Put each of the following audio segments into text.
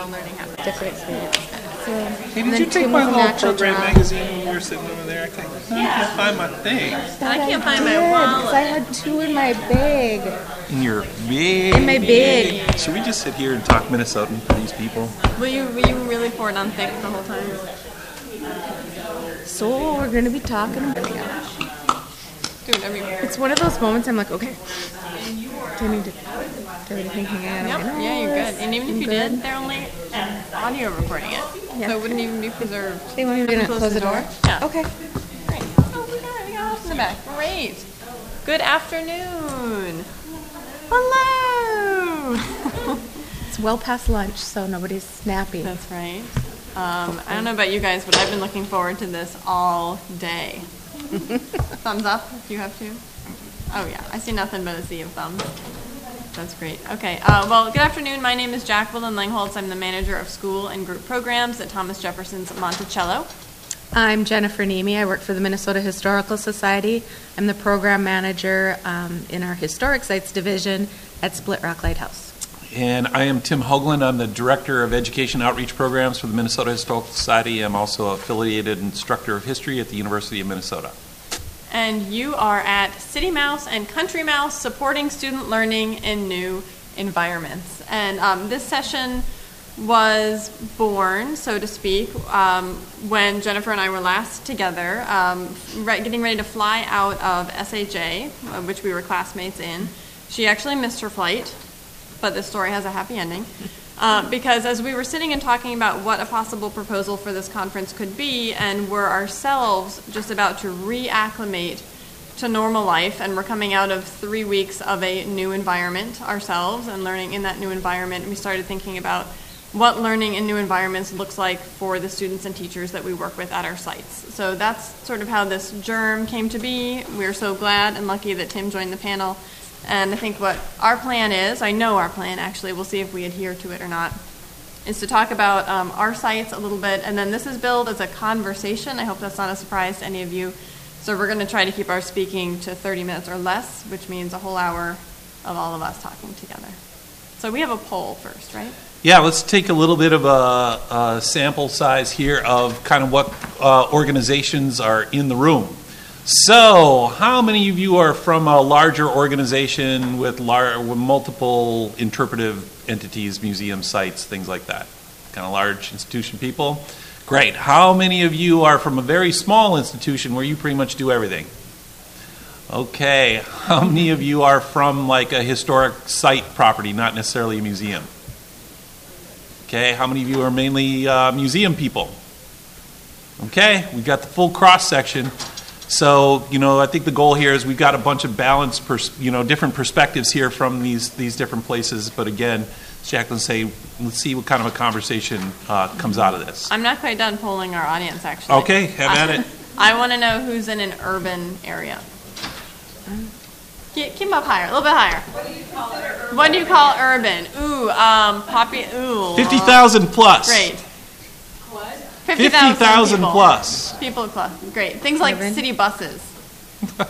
how learning happens. different experience. So, Hey, and did you take my was a little program draw. magazine when we were sitting over there? I can't, I can't find my thing. I can't find my did, 'cause wallet. I had two in my bag. In your bag. In my bag. Should we just sit here and talk Minnesotan to these people? Will you will you really pour it on thick the whole time? So we're gonna be talking. Do it everywhere. It's one of those moments I'm like, okay. I need to, do I need to think hang Yep. my Yeah, you're good. And even if I'm you good. did, they're only audio recording it, Yeah. so it wouldn't even be preserved. They want me to close, the door? Yeah. Okay. Great. Oh, we got it. We got off in the back. Great. Good afternoon. Hello. It's well past lunch, so nobody's snappy. That's right. Um, I don't know about you guys, but I've been looking forward to this all day. Thumbs up if you have to. Oh yeah, I see nothing but a sea of thumbs. That's great. Okay. Uh, well, good afternoon. My name is Jacqueline Langholtz. I'm the manager of school and group programs at Thomas Jefferson's Monticello. I'm Jennifer Nemi. I work for the Minnesota Historical Society. I'm the program manager um, in our Historic Sites Division at Split Rock Lighthouse. And I am Tim Hoogland. I'm the Director of Education Outreach Programs for the Minnesota Historical Society. I'm also affiliated instructor of history at the University of Minnesota. And you are at City Mouse and Country Mouse supporting student learning in new environments. And um, this session was born, so to speak, um, when Jennifer and I were last together, um, getting ready to fly out of SHA, uh, which we were classmates in. She actually missed her flight, but this story has a happy ending. Uh, because as we were sitting and talking about what a possible proposal for this conference could be, and we're ourselves just about to reacclimate to normal life, and we're coming out of three weeks of a new environment ourselves and learning in that new environment, we started thinking about what learning in new environments looks like for the students and teachers that we work with at our sites. So that's sort of how this germ came to be. We're so glad and lucky that Tim joined the panel. And I think what our plan is, I know our plan actually, we'll see if we adhere to it or not, is to talk about um, our sites a little bit. And then this is billed as a conversation. I hope that's not a surprise to any of you. So we're going to try to keep our speaking to 30 minutes or less, which means a whole hour of all of us talking together. So we have a poll first, right? Yeah, let's take a little bit of a, a sample size here of kind of what uh, organizations are in the room. So, how many of you are from a larger organization with, lar- with multiple interpretive entities, museum sites, things like that? Kind of large institution people? Great. How many of you are from a very small institution where you pretty much do everything? Okay. How many of you are from like a historic site property, not necessarily a museum? Okay, how many of you are mainly uh, museum people? Okay, we've got the full cross section. So, you know, I think the goal here is we've got a bunch of balanced, pers- you know, different perspectives here from these these different places. But again, as Jacqueline say, let's see what kind of a conversation uh, comes out of this. I'm not quite done polling our audience, actually. Okay, have at it. I want to know who's in an urban area. Keep, keep 'em up higher, a little bit higher. What do you call urban? Ooh, um, poppy. Ooh, Fifty thousand plus. Great. Fifty thousand people. plus. People plus. Great. Things like Urban. city buses.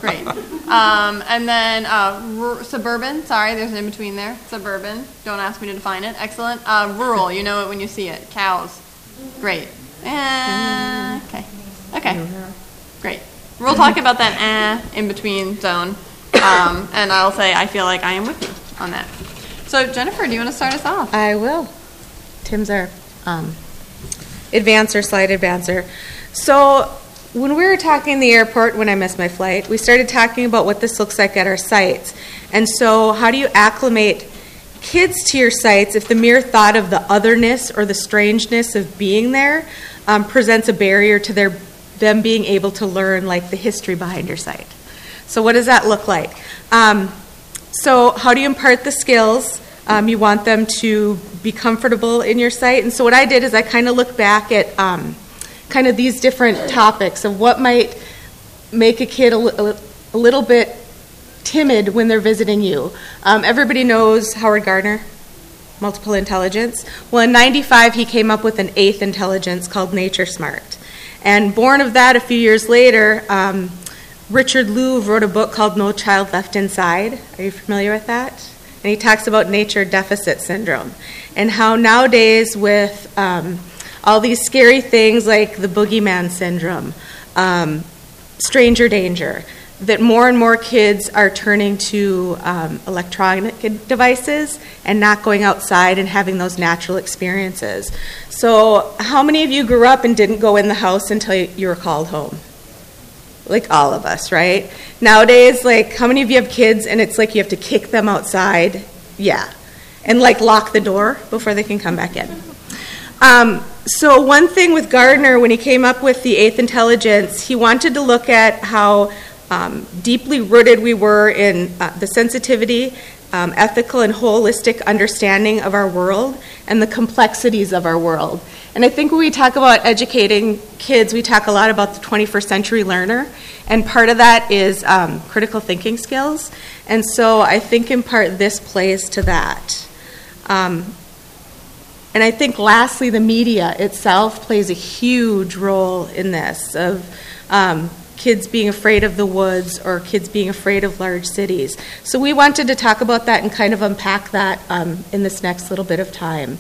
Great. Um, and then uh, ru- suburban. Sorry, there's an in between there. Suburban. Don't ask me to define it. Excellent. Uh, rural. You know it when you see it. Cows. Great. Eh, okay. Okay. Great. We'll talk about that eh in between zone, um, and I'll say I feel like I am with you on that. So Jennifer, do you want to start us off? I will. Tim's our um, advancer, slide advancer. So when we were talking in the airport when I missed my flight, we started talking about what this looks like at our sites. And so, how do you acclimate kids to your sites if the mere thought of the otherness or the strangeness of being there um, presents a barrier to their them being able to learn like the history behind your site? So, what does that look like? Um, so, how do you impart the skills? Um, you want them to be comfortable in your site. And so, what I did is I kind of looked back at um, kind of these different topics of what might make a kid a, li- a little bit timid when they're visiting you. Um, everybody knows Howard Gardner, multiple intelligence. Well, in 95, he came up with an eighth intelligence called Nature Smart. And born of that a few years later, um, Richard Louv wrote a book called No Child Left Inside. Are you familiar with that? And he talks about nature deficit syndrome and how nowadays with um, all these scary things like the boogeyman syndrome, um, stranger danger, that more and more kids are turning to um, electronic devices and not going outside and having those natural experiences. So, how many of you grew up and didn't go in the house until you were called home? Like all of us, right? Nowadays, like, how many of you have kids and it's like you have to kick them outside? Yeah. And like lock the door before they can come back in. Um, so, one thing with Gardner, when he came up with the eighth intelligence, he wanted to look at how um, deeply rooted we were in uh, the sensitivity, um, ethical, and holistic understanding of our world and the complexities of our world. And I think when we talk about educating kids, we talk a lot about the 21st century learner, and part of that is um, critical thinking skills. And so I think in part this plays to that. Um, and I think lastly, the media itself plays a huge role in this of um, kids being afraid of the woods or kids being afraid of large cities. So we wanted to talk about that and kind of unpack that um, in this next little bit of time.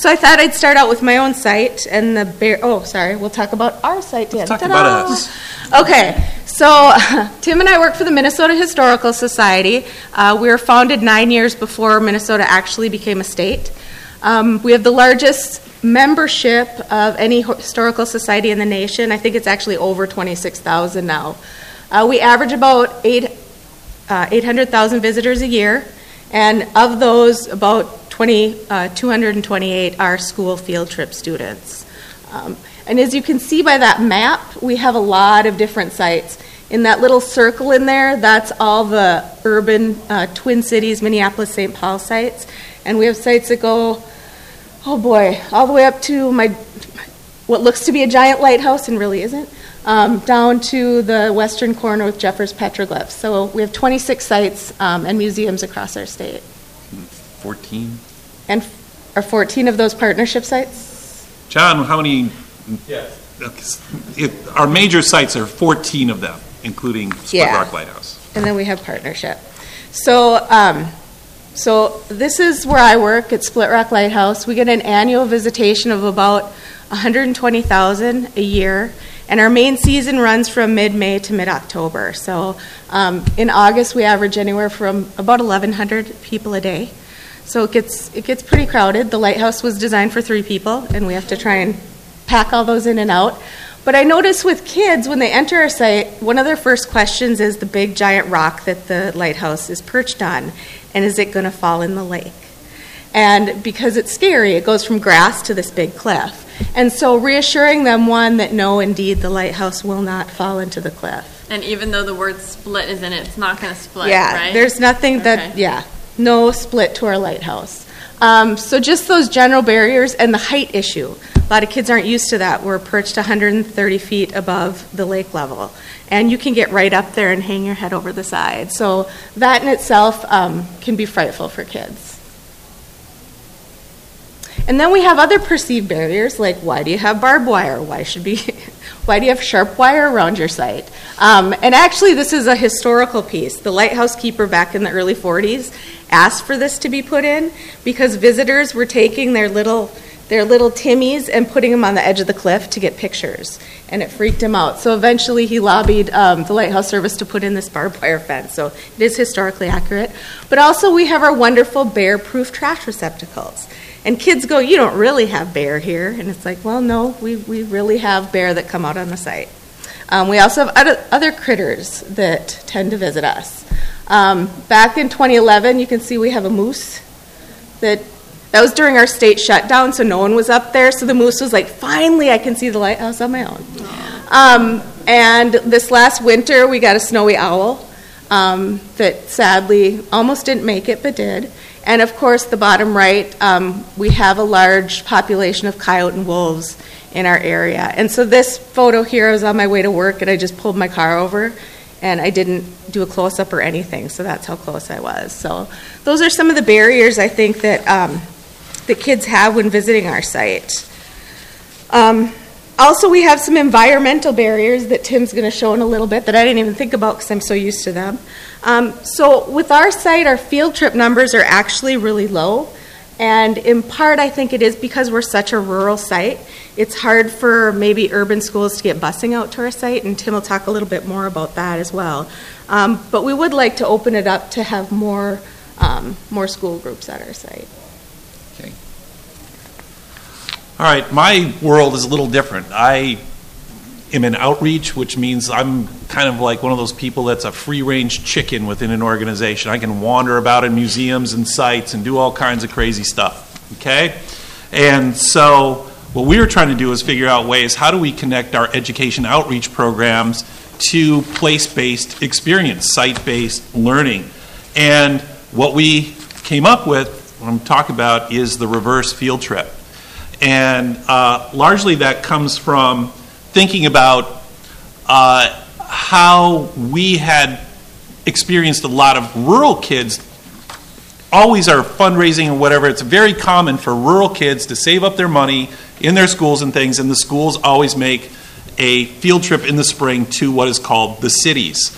So I thought I'd start out with my own site and the bear. Oh, sorry, we'll talk about our site. Let's talk about us. Okay, so Tim and I work for the Minnesota Historical Society. Uh, we were founded nine years before Minnesota actually became a state. Um, we have the largest membership of any historical society in the nation. I think it's actually over 26,000 now. Uh, we average about eight, uh, 800,000 visitors a year, and of those, about 20, uh, 228 are school field trip students. Um, and as you can see by that map, we have a lot of different sites. In that little circle in there, that's all the urban uh, Twin Cities, Minneapolis, St. Paul sites. And we have sites that go oh boy, all the way up to my what looks to be a giant lighthouse and really isn't, um, down to the western corner with Jeffers petroglyphs. So we have 26 sites um, and museums across our state. 14. And f- are 14 of those partnership sites? John, how many? Yes. It, our major sites are 14 of them, including Split Yeah. Rock Lighthouse. And then we have partnership. So, um, so this is where I work at Split Rock Lighthouse. We get an annual visitation of about 120,000 a year, and our main season runs from mid-May to mid-October. So um, in August we average anywhere from about 1,100 people a day. So it gets it gets pretty crowded. The lighthouse was designed for three people, and we have to try and pack all those in and out. But I notice with kids, when they enter our site, one of their first questions is the big giant rock that the lighthouse is perched on, and is it going to fall in the lake? And because it's scary, it goes from grass to this big cliff. And so reassuring them, one, that no, indeed, the lighthouse will not fall into the cliff. And even though the word split is in it, it's not going to split, yeah, right? there's nothing that, Okay. yeah, no split to our lighthouse. Um, so just those general barriers and the height issue. A lot of kids aren't used to that. We're perched 130 feet above the lake level, and you can get right up there and hang your head over the side. So that in itself um, can be frightful for kids. And then we have other perceived barriers, like why do you have barbed wire? Why should be, why do you have sharp wire around your site? Um, and actually, this is a historical piece. The lighthouse keeper back in the early 40s asked for this to be put in because visitors were taking their little their little Timmies and putting them on the edge of the cliff to get pictures, and it freaked him out. So eventually, he lobbied um, the lighthouse service to put in this barbed wire fence. So it is historically accurate. But also, we have our wonderful bear-proof trash receptacles. And kids go, You don't really have bear here. And it's like, Well, no, we, we really have bear that come out on the site. Um, we also have other, other critters that tend to visit us. Um, back in 2011, you can see we have a moose that that was during our state shutdown, so no one was up there. So the moose was like, finally, I can see the lighthouse on my own. Um, and this last winter, we got a snowy owl um, that sadly almost didn't make it, but did. And of course, the bottom right, um, we have a large population of coyote and wolves in our area. And so this photo here, I was on my way to work and I just pulled my car over and I didn't do a close up or anything, so that's how close I was. So those are some of the barriers I think that um, that kids have when visiting our site. Um, also, we have some environmental barriers that Tim's going to show in a little bit that I didn't even think about because I'm so used to them. Um, so, with our site, our field trip numbers are actually really low. And in part, I think it is because we're such a rural site. It's hard for maybe urban schools to get busing out to our site, and Tim will talk a little bit more about that as well. Um, but we would like to open it up to have more, um, more school groups at our site. Okay. All right, my world is a little different. I am in outreach, which means I'm kind of like one of those people that's a free range chicken within an organization. I can wander about in museums and sites and do all kinds of crazy stuff. Okay? And so, what we were trying to do is figure out ways how do we connect our education outreach programs to place based experience, site based learning. And what we came up with, what I'm talking about, is the reverse field trip. And uh, largely that comes from thinking about uh, how we had experienced a lot of rural kids always are fundraising or whatever. It's very common for rural kids to save up their money in their schools and things, and the schools always make a field trip in the spring to what is called the cities.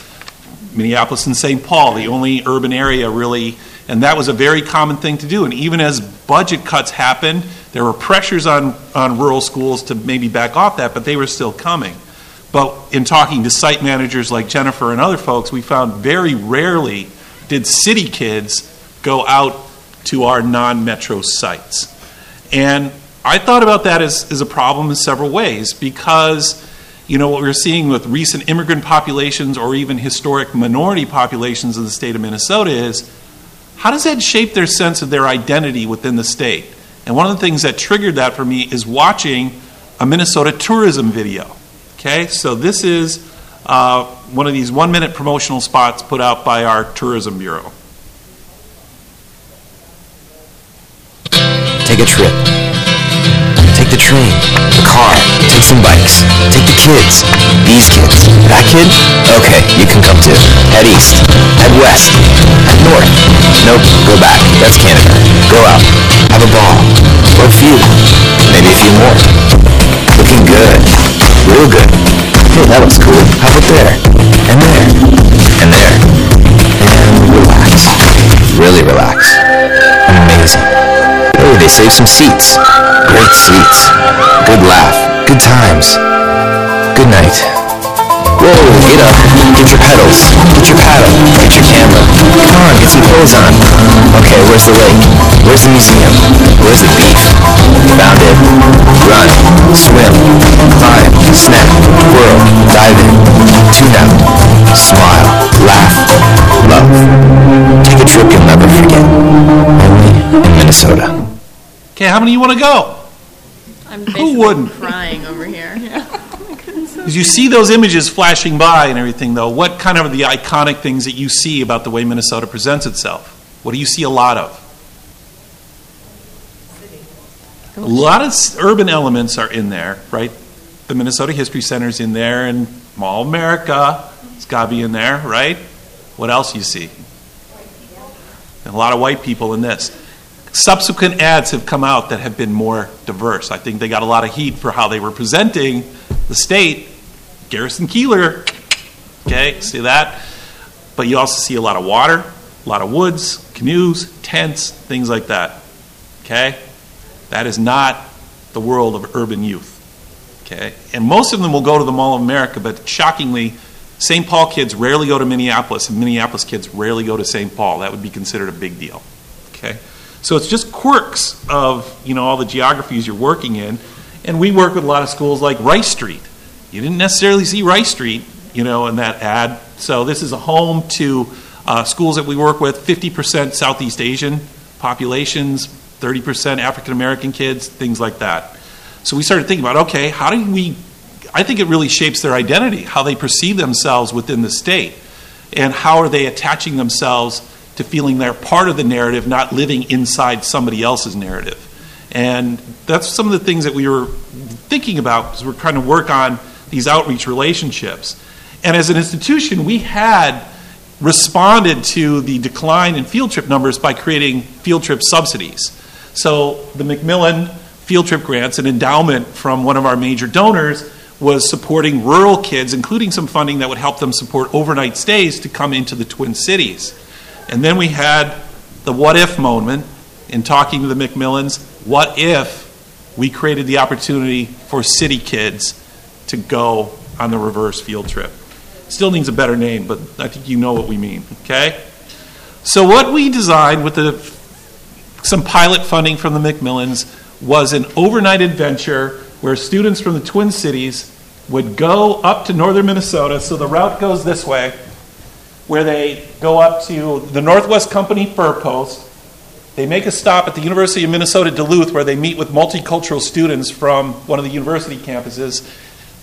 Minneapolis and St. Paul, the only urban area really, and that was a very common thing to do. And even as budget cuts happened, there were pressures on, on rural schools to maybe back off that, but they were still coming. But in talking to site managers like Jennifer and other folks, we found very rarely did city kids go out to our non metro sites. And I thought about that as, as a problem in several ways because, you know, what we're seeing with recent immigrant populations or even historic minority populations in the state of Minnesota is how does that shape their sense of their identity within the state? And one of the things that triggered that for me is watching a Minnesota tourism video. Okay, so this is uh, one of these one minute promotional spots put out by our tourism bureau. Take a trip. Take the train, the car, some bikes, take the kids, these kids, that kid? Okay, you can come too. Head east, head west, head north. Nope, go back. That's Canada. Go out, have a ball, or a few, maybe a few more. Looking good, real good. Hey, that looks cool. How about there? And there, and there, and relax. Really relax. Amazing. Oh, they saved some seats. Great seats. Good laugh. Good times. Good night. Whoa, get up. Get your pedals. Get your paddle. Get your camera. Come on, get some clothes on. Okay, where's the lake? Where's the museum? Where's the beef? Found it. Run. Swim. Climb. Snap. Whirl. Dive in. Tune out. Smile. Laugh. Love. Take a trip you'll never forget. Only in Minnesota. Okay, how many you want to go? I'm Who wouldn't? crying over here. As you see those images flashing by and everything, though, what kind of are the iconic things that you see about the way Minnesota presents itself? What do you see a lot of? A lot of urban elements are in there, right? The Minnesota History Center's in there, and Mall of America, it's got to be in there, right? What else you see? And a lot of white people in this. Subsequent ads have come out that have been more diverse. I think they got a lot of heat for how they were presenting the state. Garrison Keillor, okay, see that? But you also see a lot of water, a lot of woods, canoes, tents, things like that. Okay? That is not the world of urban youth. Okay? And most of them will go to the Mall of America, but shockingly, St. Paul kids rarely go to Minneapolis, and Minneapolis kids rarely go to St. Paul. That would be considered a big deal. Okay? So it's just quirks of, you know, all the geographies you're working in. And we work with a lot of schools like Rice Street. You didn't necessarily see Rice Street, you know, in that ad. So this is a home to uh, schools that we work with, 50% Southeast Asian populations, 30% African American kids, things like that. So we started thinking about, okay, how do we, I think it really shapes their identity, how they perceive themselves within the state, and how are they attaching themselves to feeling they're part of the narrative, not living inside somebody else's narrative. And that's some of the things that we were thinking about as we're trying to work on these outreach relationships. And as an institution, we had responded to the decline in field trip numbers by creating field trip subsidies. So the Macmillan field trip grants, an endowment from one of our major donors was supporting rural kids, including some funding that would help them support overnight stays to come into the Twin Cities. And then we had the what if moment in talking to the McMillans. What if we created the opportunity for city kids to go on the reverse field trip? Still needs a better name, but I think you know what we mean, okay? So, what we designed with the, some pilot funding from the McMillans was an overnight adventure where students from the Twin Cities would go up to northern Minnesota. So, the route goes this way, where they go up to the Northwest Company Fur Post. They make a stop at the University of Minnesota Duluth, where they meet with multicultural students from one of the university campuses.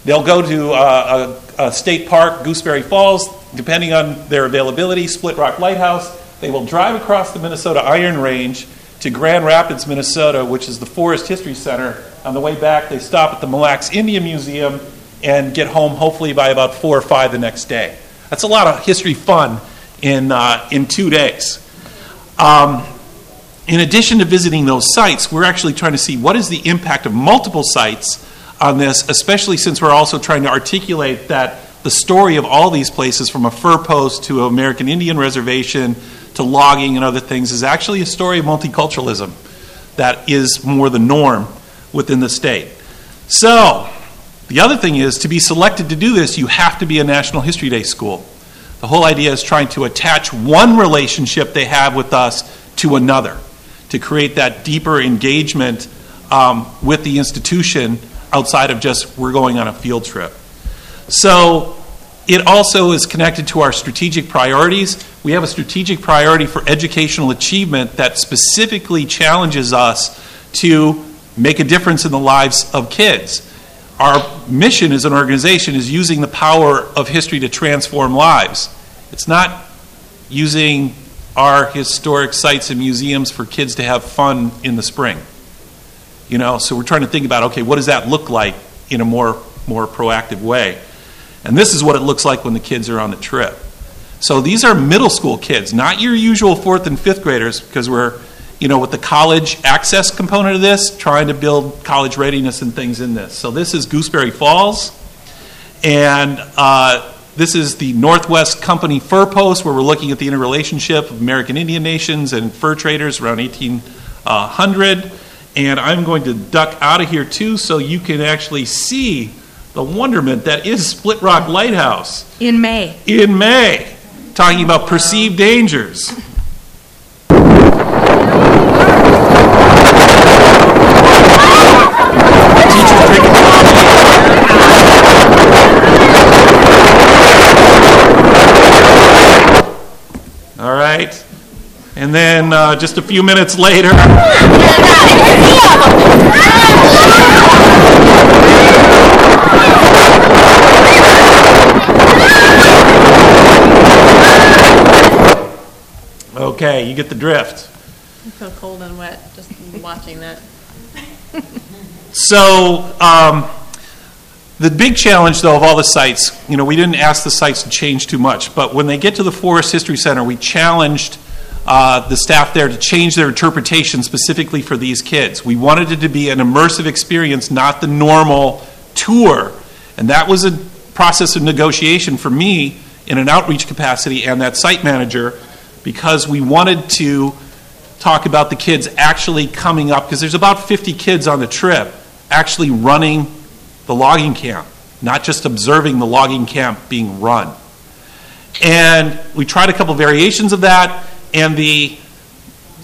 They'll go to uh, a, a state park, Gooseberry Falls, depending on their availability, Split Rock Lighthouse. They will drive across the Minnesota Iron Range to Grand Rapids, Minnesota, which is the Forest History Center. On the way back, they stop at the Mille Lacs Indian Museum and get home hopefully by about four or five the next day. That's a lot of history fun in, uh, in two days. Um, in addition to visiting those sites, we're actually trying to see what is the impact of multiple sites on this, especially since we're also trying to articulate that the story of all these places, from a fur post to an American Indian reservation to logging and other things, is actually a story of multiculturalism that is more the norm within the state. So, the other thing is to be selected to do this, you have to be a National History Day school. The whole idea is trying to attach one relationship they have with us to another, to create that deeper engagement um, with the institution outside of just we're going on a field trip. So it also is connected to our strategic priorities. We have a strategic priority for educational achievement that specifically challenges us to make a difference in the lives of kids. Our mission as an organization is using the power of history to transform lives. It's not using our historic sites and museums for kids to have fun in the spring. You know, so we're trying to think about okay, what does that look like in a more more proactive way? And this is what it looks like when the kids are on the trip. So these are middle school kids, not your usual fourth and fifth graders, because we're, you know, with the college access component of this, trying to build college readiness and things in this. So this is Gooseberry Falls, and uh, this is the Northwest Company Fur Post, where we're looking at the interrelationship of American Indian nations and fur traders around 1800. And I'm going to duck out of here too so you can actually see the wonderment that is Split Rock Lighthouse In May. in May, talking about perceived dangers. Teacher drinking coffee. All right. And then uh, just a few minutes later, okay, you get the drift. I feel cold and wet just watching that. So, um, the big challenge, though, of all the sites, you know, we didn't ask the sites to change too much, but when they get to the Forest History Center, we challenged uh, the staff there to change their interpretation specifically for these kids. We wanted it to be an immersive experience, not the normal tour. And that was a process of negotiation for me in an outreach capacity and that site manager because we wanted to talk about the kids actually coming up because there's about 50 kids on the trip actually running the logging camp, not just observing the logging camp being run. And we tried a couple variations of that, and the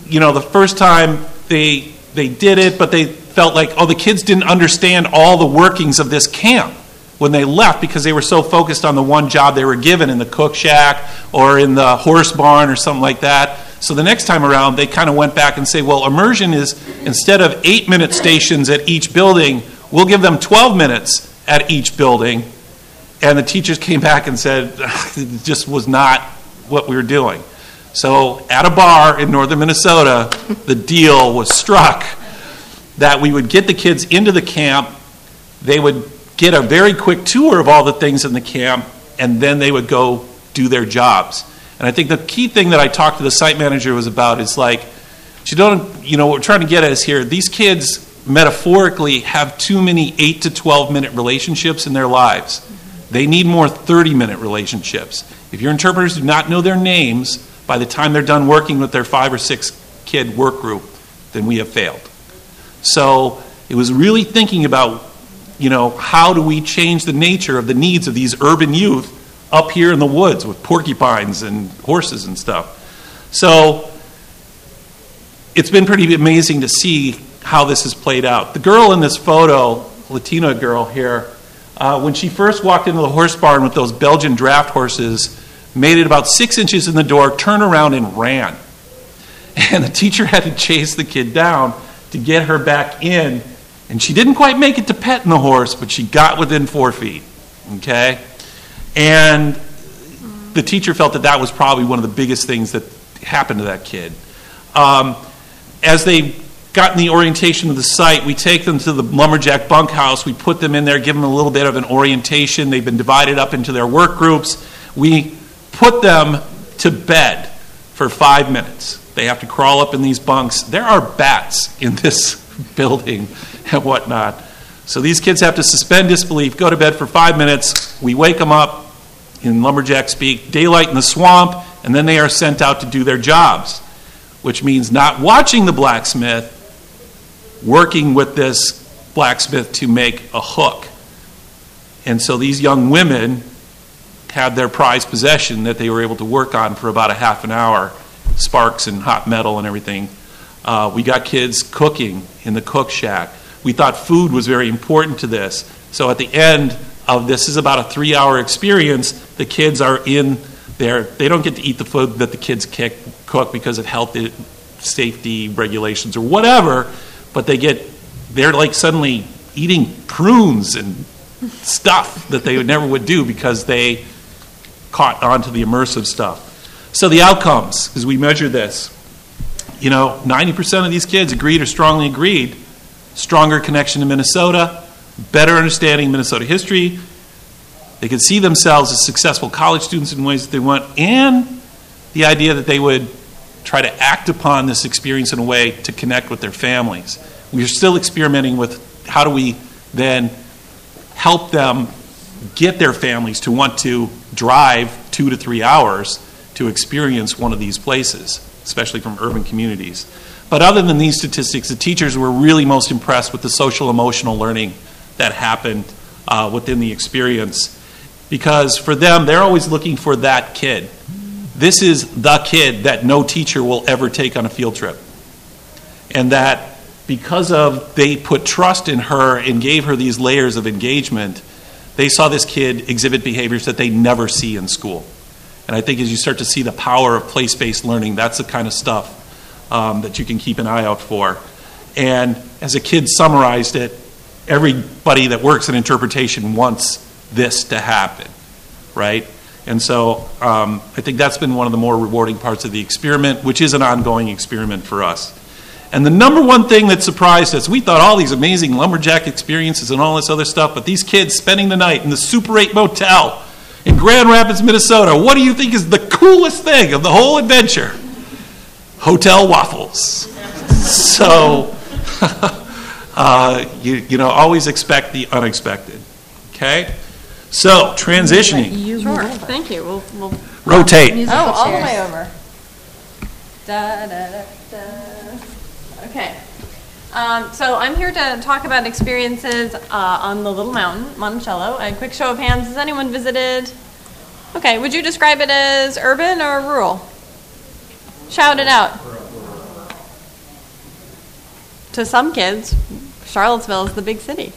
you know the first time they they did it, but they felt like oh the kids didn't understand all the workings of this camp when they left because they were so focused on the one job they were given in the cook shack or in the horse barn or something like that. So the next time around, they kind of went back and say, well, immersion is instead of eight minute stations at each building, we'll give them 12 minutes at each building. And the teachers came back and said, it just was not what we were doing. So at a bar in northern Minnesota, the deal was struck that we would get the kids into the camp, they would get a very quick tour of all the things in the camp, and then they would go do their jobs. And I think the key thing that I talked to the site manager was about is like, you don't, you know, what we're trying to get at is here, these kids metaphorically, have too many 8 to 12 minute relationships in their lives. They need more 30 minute relationships. If your interpreters do not know their names by the time they're done working with their five or six kid work group, then we have failed. So it was really thinking about, you know, how do we change the nature of the needs of these urban youth up here in the woods with porcupines and horses and stuff. So it's been pretty amazing to see how this has played out. The girl in this photo, Latina girl here, uh, when she first walked into the horse barn with those Belgian draft horses, made it about six inches in the door, turned around and ran. And the teacher had to chase the kid down to get her back in. And she didn't quite make it to petting the horse, but she got within four feet. Okay? And the teacher felt that that was probably one of the biggest things that happened to that kid. Um, as they got in the orientation of the site, we take them to the lumberjack bunkhouse. We put them in there, give them a little bit of an orientation. They've been divided up into their work groups. We put them to bed for five minutes. They have to crawl up in these bunks. There are bats in this building and whatnot. So these kids have to suspend disbelief, go to bed for five minutes. We wake them up in lumberjack speak, daylight in the swamp, and then they are sent out to do their jobs, which means not watching the blacksmith, working with this blacksmith to make a hook. And so these young women had their prized possession that they were able to work on for about a half an hour sparks and hot metal and everything. Uh, we got kids cooking in the cook shack. We thought food was very important to this. So at the end of this is about a three hour experience, the kids are in there. They don't get to eat the food that the kids kick, cook because of health safety regulations or whatever, but they get, they're like suddenly eating prunes and stuff that they would never would do because they caught onto the immersive stuff. So the outcomes, as we measure this, you know, 90% of these kids agreed or strongly agreed, stronger connection to Minnesota, better understanding Minnesota history. They could see themselves as successful college students in ways that they want, and the idea that they would try to act upon this experience in a way to connect with their families. We're still experimenting with how do we then help them get their families to want to drive two to three hours to experience one of these places, especially from urban communities. But other than these statistics, the teachers were really most impressed with the social emotional learning that happened uh, within the experience. Because for them, they're always looking for that kid. This is the kid that no teacher will ever take on a field trip. And that because of they put trust in her and gave her these layers of engagement, they saw this kid exhibit behaviors that they never see in school. And I think as you start to see the power of place based learning, that's the kind of stuff um, that you can keep an eye out for. And as a kid summarized it, everybody that works in interpretation wants this to happen, right? And so um, I think that's been one of the more rewarding parts of the experiment, which is an ongoing experiment for us. And the number one thing that surprised us, we thought all these amazing lumberjack experiences and all this other stuff, but these kids spending the night in the Super 8 motel in Grand Rapids, Minnesota, what do you think is the coolest thing of the whole adventure? Hotel waffles. So, uh, you, you know, always expect the unexpected. Okay? So, transitioning. Sure, thank you. We'll, we'll Rotate. Oh, all the way over. Da, da, da, da. Okay. Um, so I'm here to talk about experiences uh, on the Little Mountain, Monticello. A quick show of hands: Has anyone visited? Okay. Would you describe it as urban or rural? Shout it out. To some kids, Charlottesville is the big city,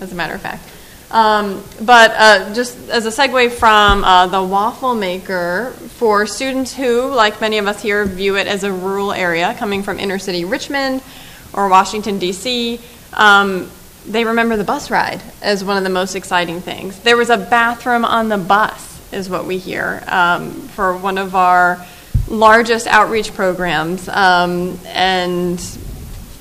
as a matter of fact. Um, but uh, just as a segue from uh, the waffle maker, for students who, like many of us here, view it as a rural area coming from inner city Richmond or Washington, D.C., um, they remember the bus ride as one of the most exciting things. There was a bathroom on the bus, is what we hear, um, for one of our largest outreach programs. Um, and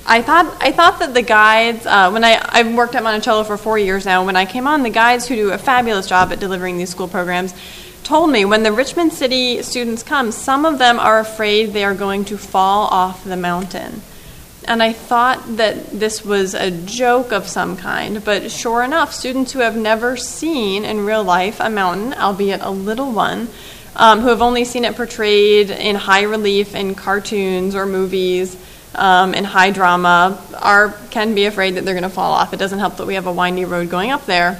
I thought I thought that the guides uh, when I I've worked at Monticello for four years now. When I came on, the guides who do a fabulous job at delivering these school programs told me when the Richmond City students come, some of them are afraid they are going to fall off the mountain. and I thought that this was a joke of some kind, but sure enough, students who have never seen in real life a mountain, albeit a little one, um, who have only seen it portrayed in high relief in cartoons or movies, um, in high drama, are can be afraid that they're going to fall off. It doesn't help that we have a windy road going up there,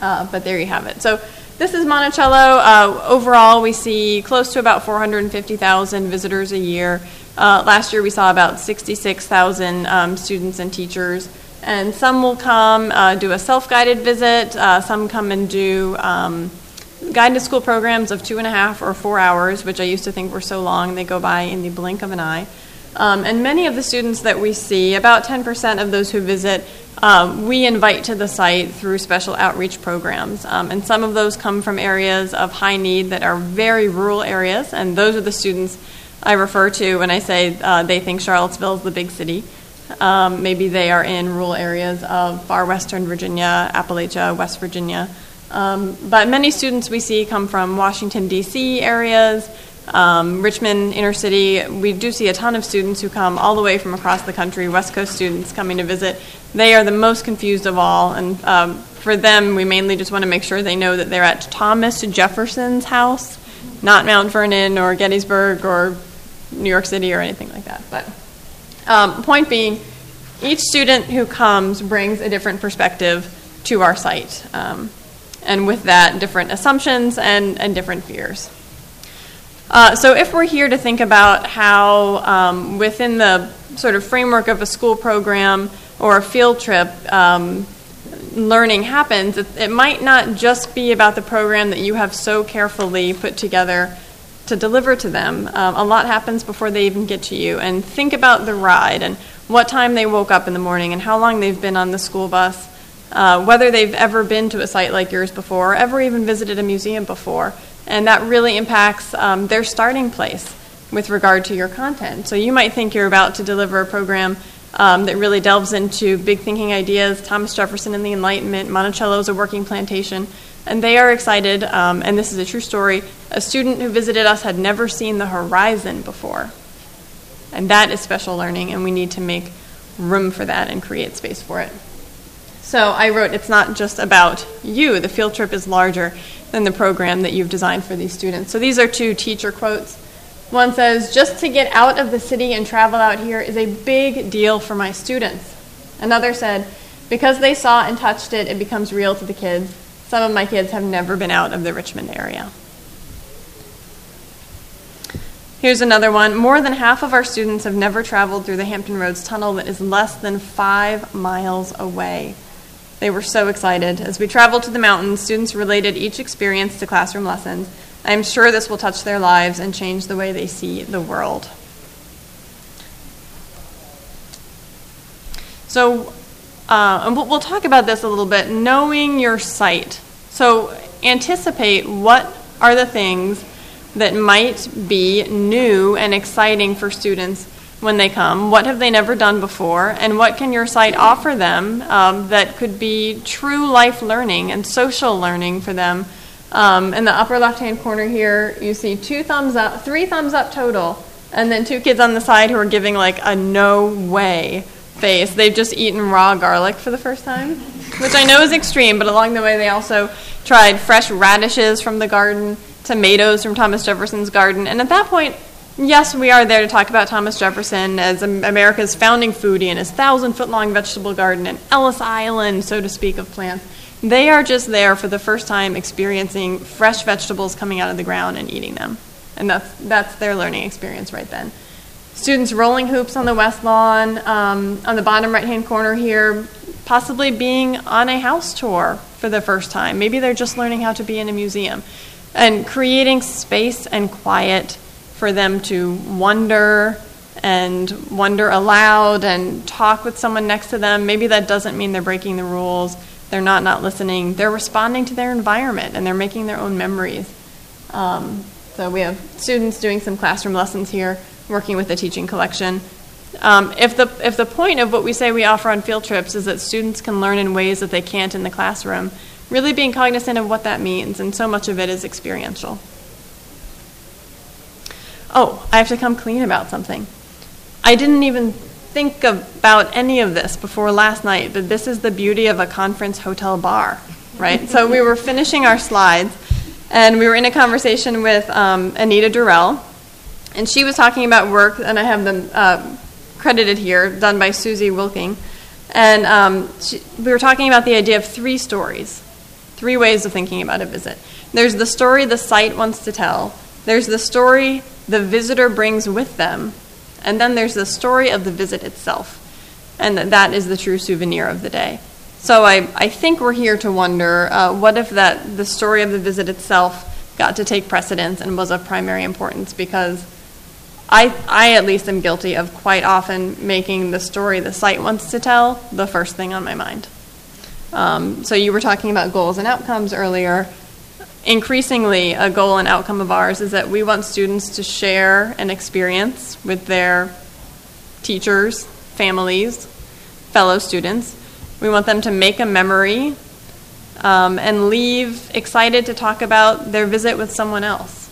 uh, but there you have it. So this is Monticello. Uh, overall, we see close to about 450,000 visitors a year. Uh, last year, we saw about 66,000 um, students and teachers. And some will come uh, do a self guided visit, uh, some come and do um, guided school programs of two and a half or four hours, which I used to think were so long, they go by in the blink of an eye. Um, and many of the students that we see, about 10% of those who visit, um, we invite to the site through special outreach programs. Um, and some of those come from areas of high need that are very rural areas, and those are the students I refer to when I say uh, they think Charlottesville is the big city. Um, maybe they are in rural areas of far western Virginia, Appalachia, West Virginia. Um, but many students we see come from Washington, D.C. areas, um, Richmond, inner city. We do see a ton of students who come all the way from across the country, West Coast students coming to visit. They are the most confused of all, and um, for them, we mainly just want to make sure they know that they're at Thomas Jefferson's house, not Mount Vernon or Gettysburg or New York City or anything like that. But um, point being, each student who comes brings a different perspective to our site. Um, and with that, different assumptions and, and different fears. Uh, so, if we're here to think about how, um, within the sort of framework of a school program or a field trip, um, learning happens, it, it, might not just be about the program that you have so carefully put together to deliver to them. Um, a lot happens before they even get to you. And think about the ride and what time they woke up in the morning and how long they've been on the school bus, uh, whether they've ever been to a site like yours before, or ever even visited a museum before. And that really impacts um, their starting place with regard to your content. So you might think you're about to deliver a program um, that really delves into big thinking ideas, Thomas Jefferson and the Enlightenment, Monticello is a working plantation, and they are excited. Um, and this is a true story. A student who visited us had never seen the horizon before. And that is special learning, and we need to make room for that and create space for it. So I wrote, it's not just about you. The field trip is larger than the program that you've designed for these students. So these are two teacher quotes. One says, just to get out of the city and travel out here is a big deal for my students. Another said, because they saw and touched it, it becomes real to the kids. Some of my kids have never been out of the Richmond area. Here's another one. More than half of our students have never traveled through the Hampton Roads tunnel that is less than five miles away. They were so excited. As we traveled to the mountains, students related each experience to classroom lessons. I am sure this will touch their lives and change the way they see the world. So, uh, and we'll, we'll talk about this a little bit. Knowing your site. So, anticipate what are the things that might be new and exciting for students when they come? What have they never done before? And what can your site offer them um, that could be true life learning and social learning for them? Um, in the upper left hand corner here, you see two thumbs up, three thumbs up total, and then two kids on the side who are giving like a no way face. They've just eaten raw garlic for the first time, which I know is extreme, but along the way they also tried fresh radishes from the garden, tomatoes from Thomas Jefferson's garden, and at that point, Yes, we are there to talk about Thomas Jefferson as America's founding foodie and his thousand foot long vegetable garden and Ellis Island, so to speak, of plants. They are just there for the first time experiencing fresh vegetables coming out of the ground and eating them. And that's, that's their learning experience right then. Students rolling hoops on the west lawn, um, on the bottom right hand corner here, possibly being on a house tour for the first time. Maybe they're just learning how to be in a museum. And creating space and quiet for them to wonder and wonder aloud and talk with someone next to them. Maybe that doesn't mean they're breaking the rules. They're not not listening. They're responding to their environment and they're making their own memories. Um, so we have students doing some classroom lessons here, working with the teaching collection. Um, if the if the point of what we say we offer on field trips is that students can learn in ways that they can't in the classroom, really being cognizant of what that means, and so much of it is experiential. Oh, I have to come clean about something. I didn't even think about any of this before last night, but this is the beauty of a conference hotel bar, right? so we were finishing our slides, and we were in a conversation with um, Anita Durel, and she was talking about work, and I have them uh, credited here, done by Susie Wilkening. And um, she, we were talking about the idea of three stories, three ways of thinking about a visit. There's the story the site wants to tell, there's the story the visitor brings with them, and then there's the story of the visit itself. And that is the true souvenir of the day. So I, I think we're here to wonder uh, what if that the story of the visit itself got to take precedence and was of primary importance because I, I at least am guilty of quite often making the story the site wants to tell the first thing on my mind. Um, so you were talking about goals and outcomes earlier. Increasingly, a goal and outcome of ours is that we want students to share an experience with their teachers, families, fellow students. We want them to make a memory um, and leave excited to talk about their visit with someone else,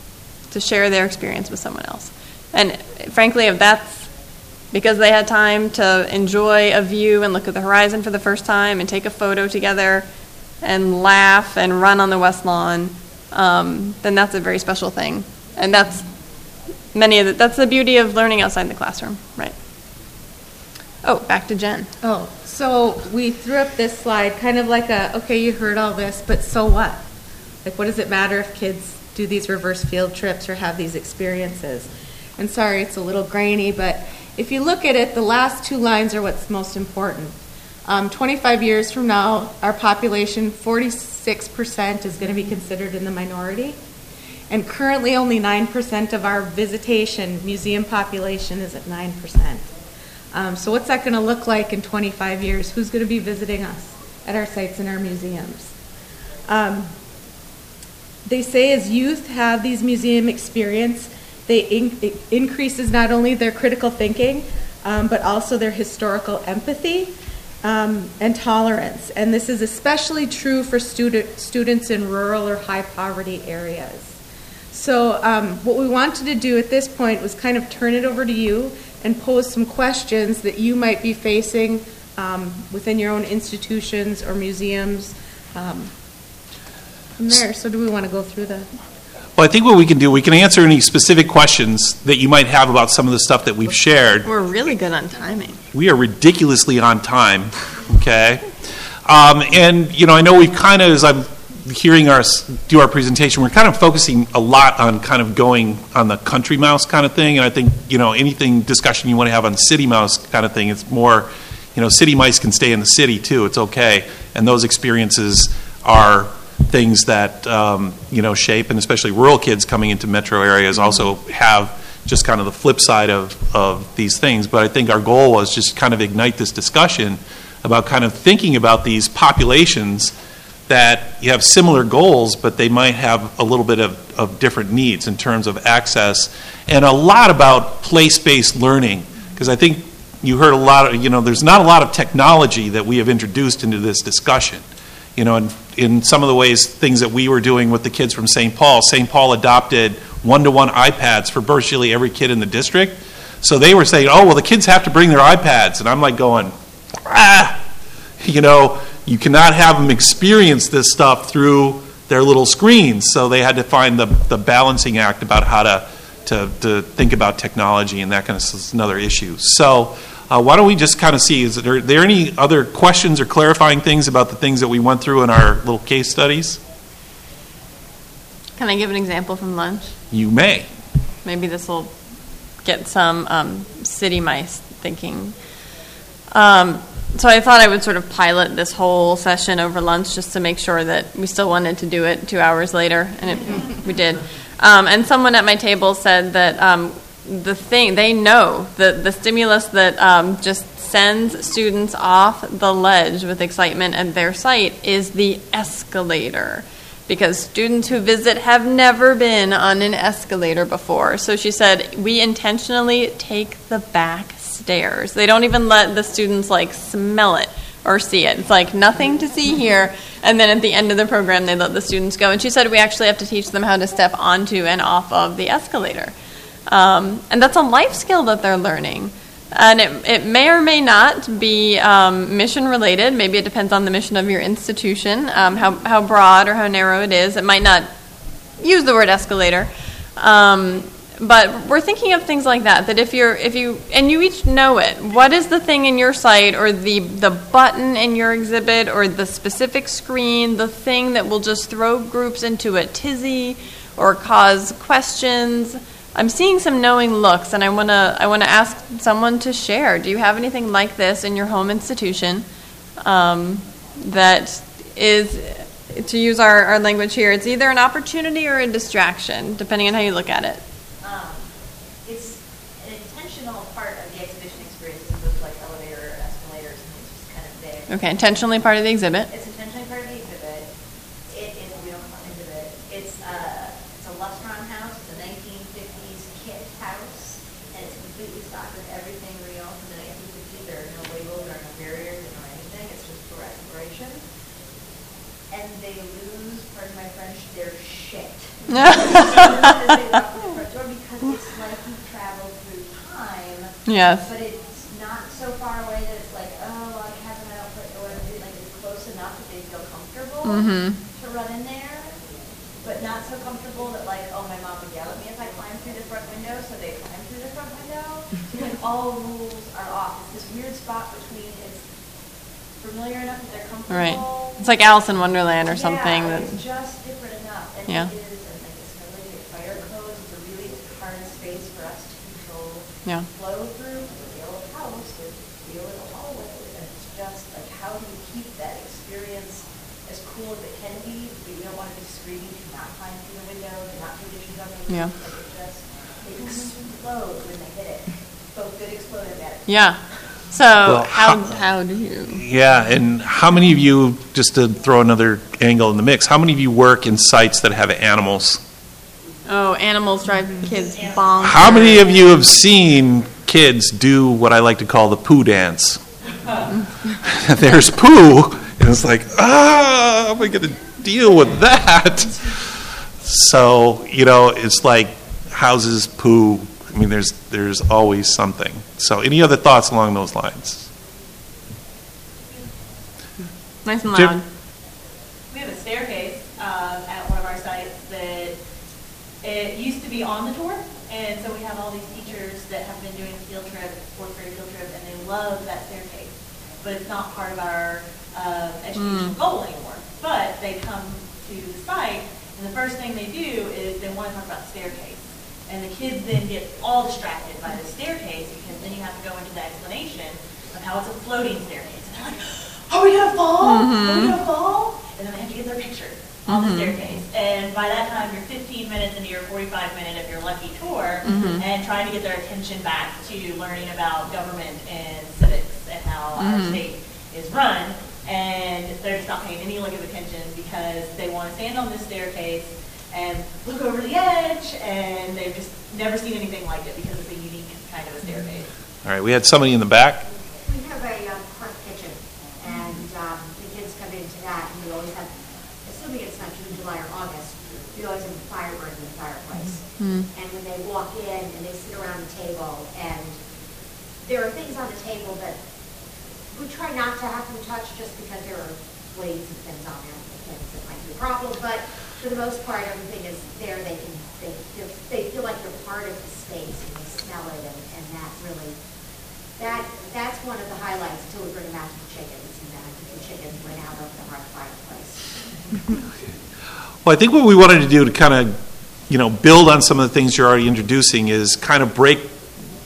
to share their experience with someone else. And frankly, if that's because they had time to enjoy a view and look at the horizon for the first time and take a photo together and laugh and run on the West Lawn, um, then that's a very special thing. And that's many of the, that's the beauty of learning outside the classroom, right? Oh, back to Jen. Oh, so we threw up this slide, kind of like a, okay, you heard all this, but so what? Like, what does it matter if kids do these reverse field trips or have these experiences? And sorry, it's a little grainy, but if you look at it, the last two lines are what's most important. Um, 25 years from now, our population, 46% is going to be considered in the minority. And currently, only 9% of our visitation museum population is at 9%. Um, so, what's that going to look like in 25 years? Who's going to be visiting us at our sites and our museums? Um, they say as youth have these museum experience, they it increases not only their critical thinking, um, but also their historical empathy um, and tolerance. And this is especially true for student, students in rural or high poverty areas. So, um, what we wanted to do at this point was kind of turn it over to you and pose some questions that you might be facing um, within your own institutions or museums. Um, from there, so do we want to go through the? Well, I think what we can do, we can answer any specific questions that you might have about some of the stuff that we've shared. We're really good on timing. We are ridiculously on time, okay? Um, and, you know, I know we've kind of, as I'm hearing us do our presentation, we're kind of focusing a lot on kind of going on the country mouse kind of thing. And I think, you know, anything discussion you want to have on city mouse kind of thing, it's more, you know, city mice can stay in the city too. It's okay. And those experiences are things that um, you know shape, and especially rural kids coming into metro areas also have just kind of the flip side of, of these things. But I think our goal was just kind of ignite this discussion about kind of thinking about these populations that you have similar goals, but they might have a little bit of, of different needs in terms of access, and a lot about place based learning. Because I think you heard a lot of, you know, there's not a lot of technology that we have introduced into this discussion you know, in, in some of the ways, things that we were doing with the kids from St. Paul, St. Paul adopted one to one iPads for virtually every kid in the district. So they were saying, oh, well, the kids have to bring their iPads. And I'm like going, ah, you know, you cannot have them experience this stuff through their little screens. So they had to find the, the balancing act about how to, to, to think about technology, and that kind of is another issue. So, uh, why don't we just kind of see, is there, there any other questions or clarifying things about the things that we went through in our little case studies? Can I give an example from lunch? You may. Maybe this will get some um, city mice thinking. Um, so I thought I would sort of pilot this whole session over lunch just to make sure that we still wanted to do it two hours later, and it, we did. Um, and someone at my table said that um, the thing they know the the stimulus that um, just sends students off the ledge with excitement at their site is the escalator. Because students who visit have never been on an escalator before. So she said we intentionally take the back stairs. They don't even let the students like smell it or see it. It's like nothing to see here. And then at the end of the program they let the students go. And she said we actually have to teach them how to step onto and off of the escalator um, and that's a life skill that they're learning. And it, it may or may not be um, mission related. Maybe it depends on the mission of your institution, um, how, how broad or how narrow it is. It might not use the word escalator. Um, but we're thinking of things like that. That if you're, if you, and you each know it. What is the thing in your site, or the the button in your exhibit, or the specific screen, the thing that will just throw groups into a tizzy, or cause questions? I'm seeing some knowing looks, and I wanna, I wanna ask someone to share. Do you have anything like this in your home institution um, that is, to use our, our language here, it's either an opportunity or a distraction, depending on how you look at it. Um, it's an intentional part of the exhibition experience like elevator or escalators and it's just kind of there. Okay, intentionally part of the exhibit. It's intentionally part of the exhibit. It is, we don't come into it. It's a, it's a Lustron house, it's a nineteen fifties kit house, and it's completely stocked with everything real from the nineteen fifties. There are no labels, there are no barriers, there are no anything, it's just for exploration. And they lose, pardon my French, their shit. As they walk through the front door because it's like you travel through time. Yes. But it's not so far away that it's like, oh, I have an outlet or whatever. Like it's close enough that they feel comfortable mm-hmm. to run in there, but not so comfortable that like, oh, my mom would yell at me if I climbed through the front window, so they climb through the front window. So like all rules are off. It's this weird spot between it's familiar enough that they're comfortable. Right. It's like Alice in Wonderland or something. Yeah, that, just different enough. And Yeah. it is, and like it's got really good fire codes. It's a really hard space for us to control Yeah. flow through. It's a real house with real little hallways, and it's just like how do you keep that experience as cool as it can be? We don't want to be screaming to not climb through the window, to not do dishes on the roof. Yeah. Like it just they explode when they hit it. Both good explode and bad. yeah. So Well, how, how- how do you? Yeah, and how many of you, just to throw another angle in the mix, how many of you work in sites that have animals? Oh, animals drive kids bonkers. How many of you have seen kids do what I like to call the poo dance? There's poo, and it's like, ah, how am I going to deal with that? So, you know, it's like houses, poo. I mean, there's there's always something. So, any other thoughts along those lines? Nice and Jim? loud. We have a staircase um, at one of our sites that it used to be on the tour, and so we have all these teachers that have been doing field trip, fourth grade field trip, and they love that staircase. But it's not part of our uh, educational goal anymore. But they come to the site, and the first thing they do is they want to talk about the staircase. And the kids then get all distracted by the staircase because then you have to go into the explanation of how it's a floating staircase. And they're like, are we gonna fall? Are we gonna fall? And then they have to get their picture on the mm-hmm. staircase. And by that time, you're 15 minutes into your 45 minute, if you're lucky, tour, mm-hmm. and trying to get their attention back to learning about government and civics and how our mm-hmm. state is run. And they're just not paying any look of attention because they want to stand on this staircase and look over the edge, and they've just never seen anything like it because it's a unique kind of a staircase. All right, we had somebody in the back. We have a um, park kitchen, and um, the kids come into that, and we always have, assuming it's not June, July, or August, we always have a fire burning in the fireplace. And when they walk in and they sit around the table, and there are things on the table that we try not to have them touch just because there are blades and things on there, and things that might be a problem, but for the most part, everything is there, they can, they feel, they feel like they're part of the space, and they smell it, and, and that really, that, that's one of the highlights until we bring out the chickens, and then I the chickens went out of the hearth fireplace. Well, I think what we wanted to do to kind of, you know, build on some of the things you're already introducing is kind of break,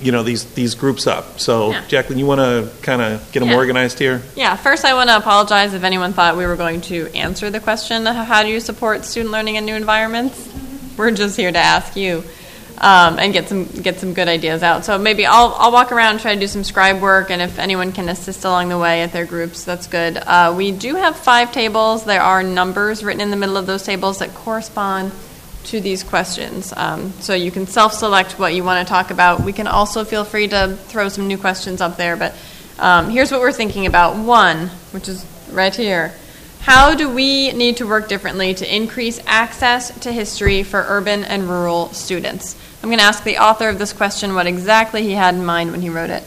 you know, these these groups up. So, Yeah. Jacqueline, you want to kind of get them Yeah. organized here? Yeah, first I want to apologize if anyone thought we were going to answer the question, how do you support student learning in new environments? We're just here to ask you um, and get some get some good ideas out. So maybe I'll, I'll walk around and try to do some scribe work, and if anyone can assist along the way at their groups, that's good. Uh, we do have five tables. There are numbers written in the middle of those tables that correspond to these questions. Um, so you can self select what you want to talk about. We can also feel free to throw some new questions up there, but um, here's what we're thinking about. One, which is right here. How do we need to work differently to increase access to history for urban and rural students? I'm going to ask the author of this question what exactly he had in mind when he wrote it.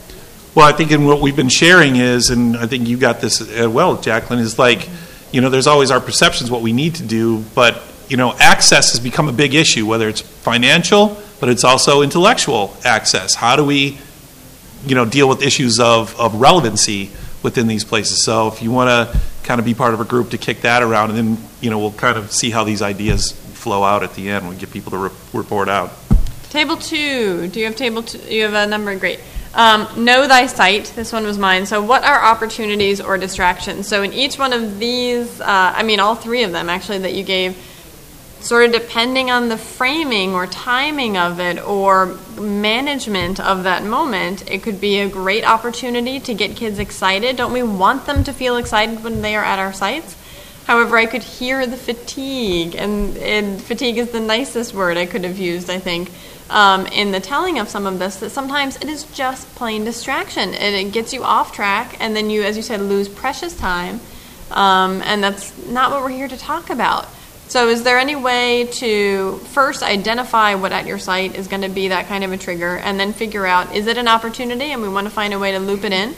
Well, I think in what we've been sharing is, and I think you got this well, Jacqueline, is like, you know, there's always our perceptions what we need to do, but you know, access has become a big issue, whether it's financial, but it's also intellectual access. How do we, you know, deal with issues of, of relevancy within these places? So if you want to kind of be part of a group to kick that around, and then, you know, we'll kind of see how these ideas flow out at the end. We get people to re- report out. Table two. Do you have table two? You have a number. Great. Um, know thy site. This one was mine. So, what are opportunities or distractions? So, in each one of these, uh, I mean, all three of them actually that you gave, sort of depending on the framing or timing of it or management of that moment, it could be a great opportunity to get kids excited. Don't we want them to feel excited when they are at our sites? However, I could hear the fatigue, and, and fatigue is the nicest word I could have used, I think, um, in the telling of some of this, that sometimes it is just plain distraction. And it gets you off track, and then you, as you said, lose precious time. Um, and that's not what we're here to talk about. So, is there any way to first identify what at your site is going to be that kind of a trigger, and then figure out is it an opportunity, and we want to find a way to loop it in?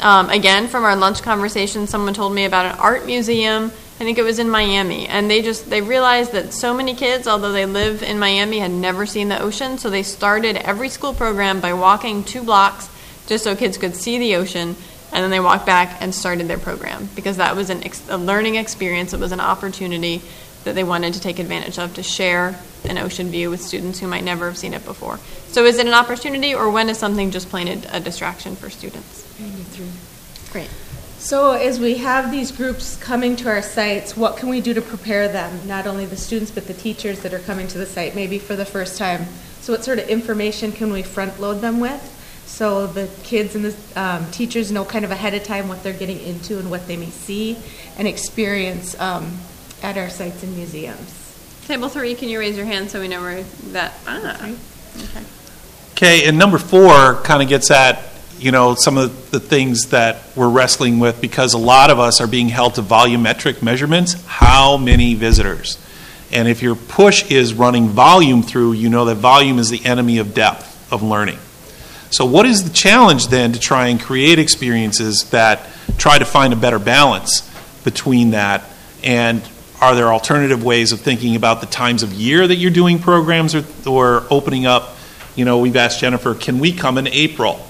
Um, again, from our lunch conversation, someone told me about an art museum. I think it was in Miami, and they just they realized that so many kids, although they live in Miami, had never seen the ocean. So they started every school program by walking two blocks, just so kids could see the ocean, and then they walked back and started their program because that was an ex- a learning experience. It was an opportunity that they wanted to take advantage of to share an ocean view with students who might never have seen it before. So, is it an opportunity, or when is something just plain a, a distraction for students? Great. So, as we have these groups coming to our sites, what can we do to prepare them? Not only the students, but the teachers that are coming to the site, maybe for the first time. So, what sort of information can we front load them with? So, the kids and the um, teachers know kind of ahead of time what they're getting into and what they may see and experience um, at our sites and museums. Table three, can you raise your hand so we know where that? Ah, okay. Okay, and number four kind of gets at, you know, some of the things that we're wrestling with because a lot of us are being held to volumetric measurements. How many visitors? And if your push is running volume through, you know that volume is the enemy of depth of learning. So, what is the challenge then to try and create experiences that try to find a better balance between that? And are there alternative ways of thinking about the times of year that you're doing programs or, or opening up? You know, we've asked Jennifer, can we come in April?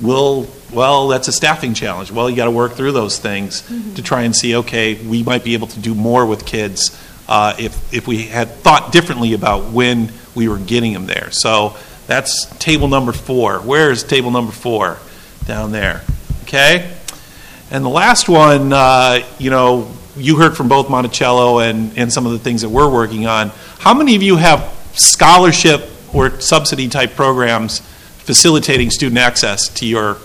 Will, well, that's a staffing challenge. Well, you got to work through those things to try and see, okay, we might be able to do more with kids uh, if, if we had thought differently about when we were getting them there. So that's table number four. Where is table number four? Down there. Okay? And the last one, uh, you know, you heard from both Monticello and, and some of the things that we're working on. How many of you have scholarship or subsidy type programs facilitating student access to your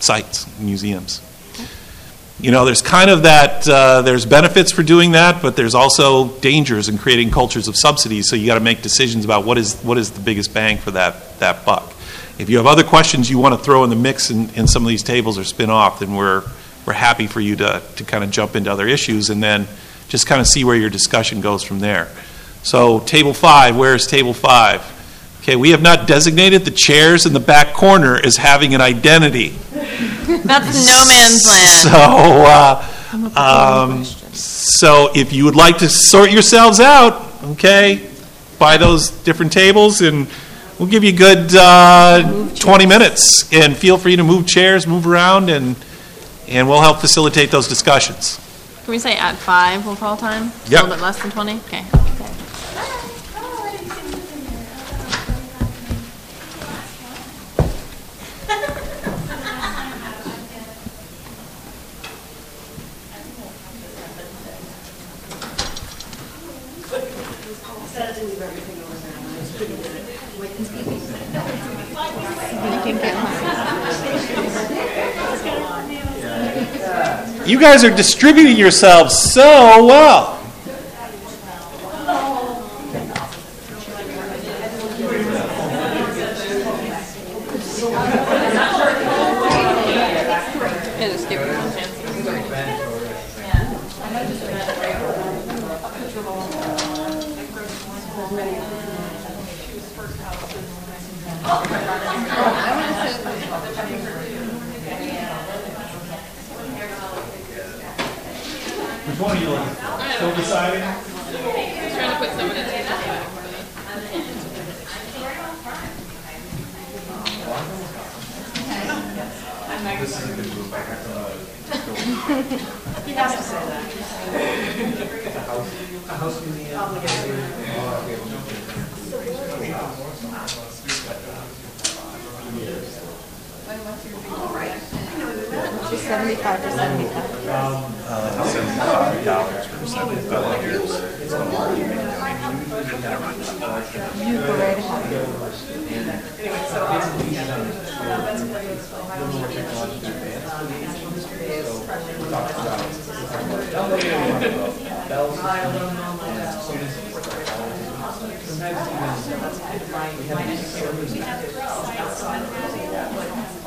sites, museums? You know, there's kind of that, uh, there's benefits for doing that, but there's also dangers in creating cultures of subsidies, so you got to make decisions about what is, what is the biggest bang for that, that buck. If you have other questions you want to throw in the mix in, in some of these tables or spin off, then we're, we're happy for you to, to kind of jump into other issues and then just kind of see where your discussion goes from there. So, table five, where's table five? Okay, we have not designated the chairs in the back corner as having an identity. That's no man's land. So, uh, um, so if you would like to sort yourselves out, okay, by those different tables, and we'll give you a good uh, 20 minutes. And feel free to move chairs, move around, and and we'll help facilitate those discussions. Can we say at five, we'll call time? Yep. A little bit less than 20? Okay. You guys are distributing yourselves so well. Which one are you looking for? Still deciding? Trying to put someone in the This is a good group. I have to. Uh, he has to say that. A Seventy-five to seventy-five. Seventy-five dollars for seventy-five years. You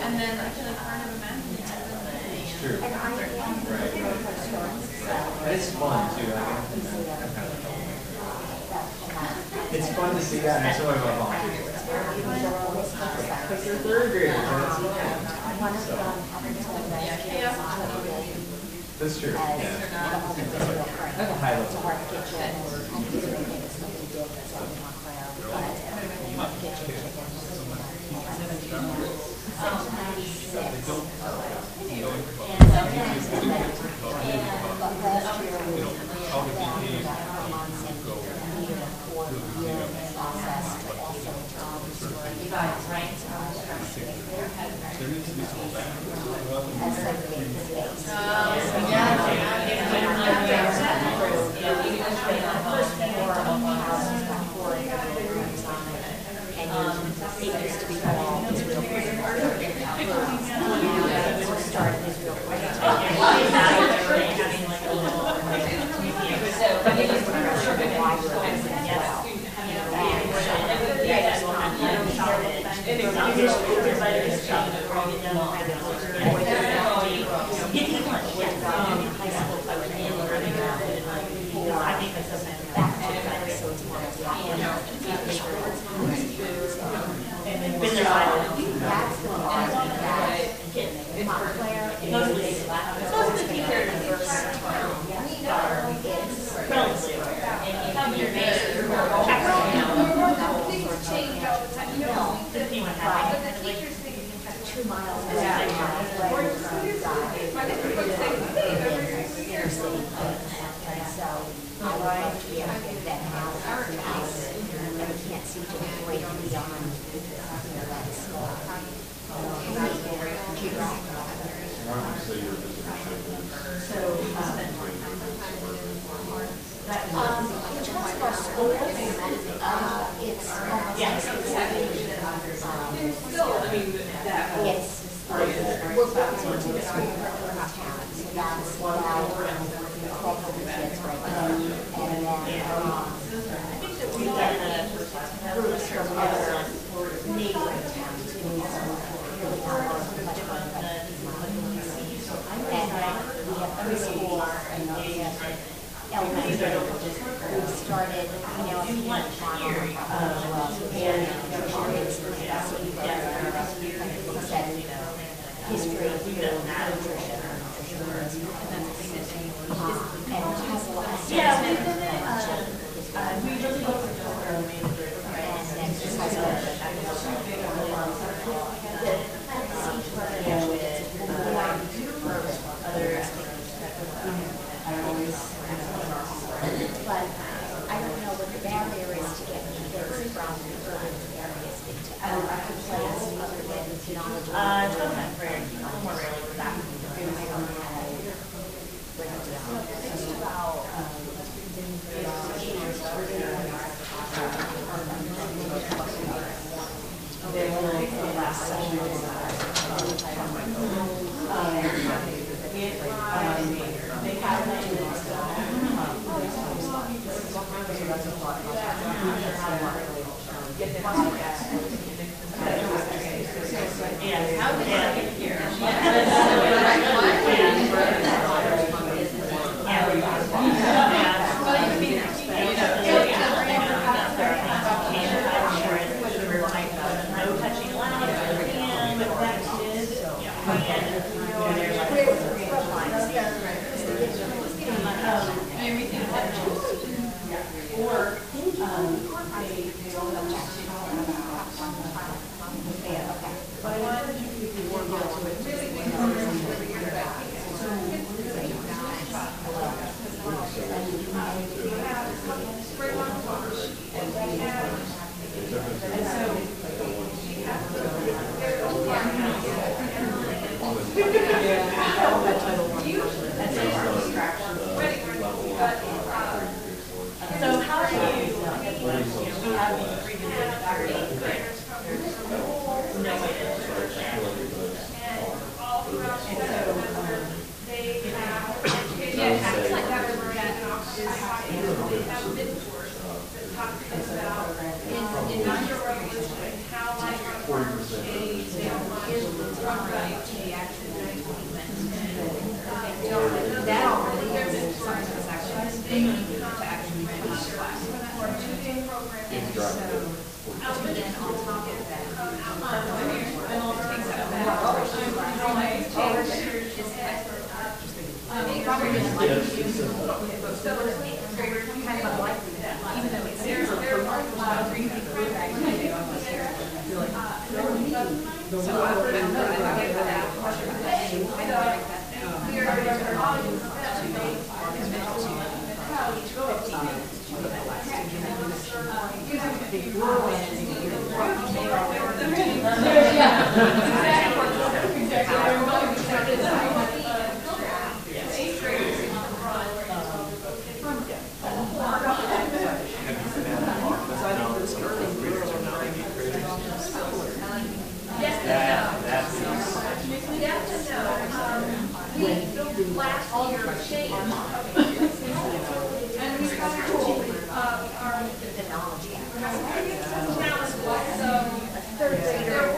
really needing, and then I could have kind of imagined it. It's true. Right, right. It's fun too, I think. It's fun to see that, and some of my volunteers. Because they're third graders, and it's, that's true, yeah. That's a high level. 啊是哪 Yeah, that's a plot. last your shade. And we have to uh, our technology. Now, so uh, third grader.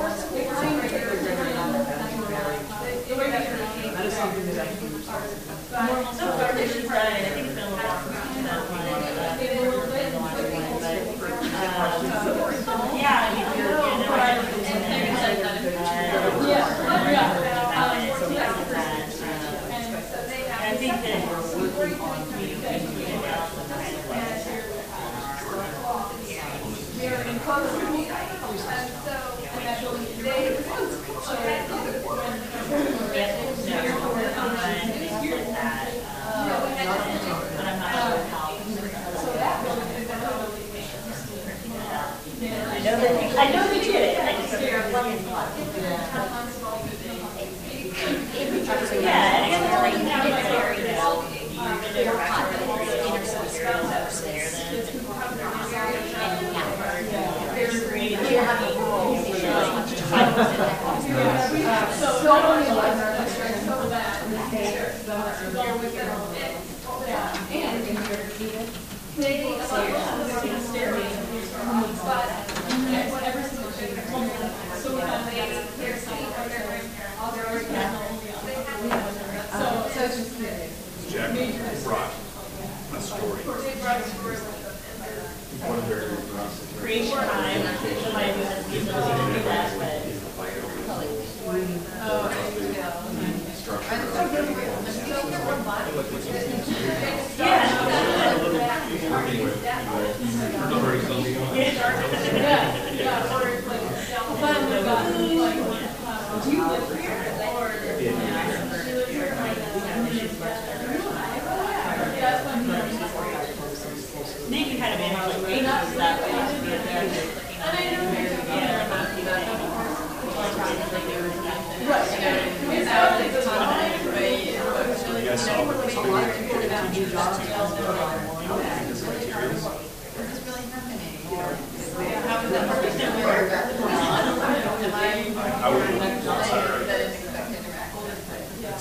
I know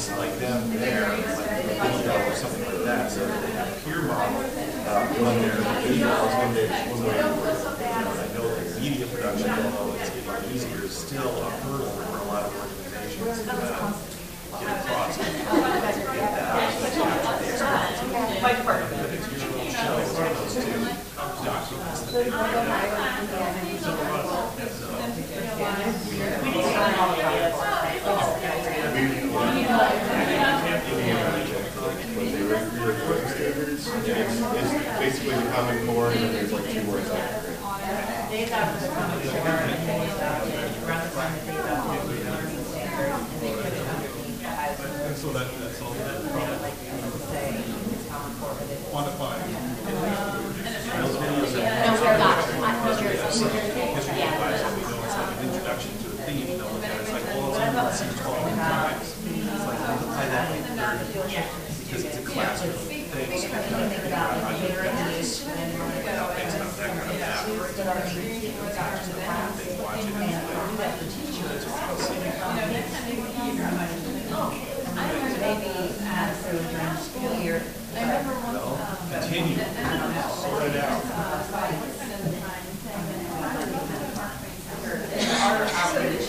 something like that, so they have a big dog or something like that. So peer model uh, when they're videos, when they, when they're, you know, and I know that media production, although it's getting easier, is still a hurdle for a lot of organizations. uh, Get across. My department. But it's usually shows those two documents that they It's basically the common core, and then there's like two words after it. They adopted the common core and they adopted, around the time that they adopted the learning standard, and they put it underneath as, And so that, that's all that probably like, you know, say, it's common core, but it. quantify. Those videos that No, we're not, on New Jersey, New Jersey, History yeah. class, we know it's like an introduction to a theme, you know, and it's like, well, it's only seen twelve times. It's like, multiply that by thirty, because it's a classroom thing, so you kind of figure out how you based on that kind of math. They watch it and like, that's what I'm saying. Maybe as they were during the school year. Continue, sort it out. Our outreach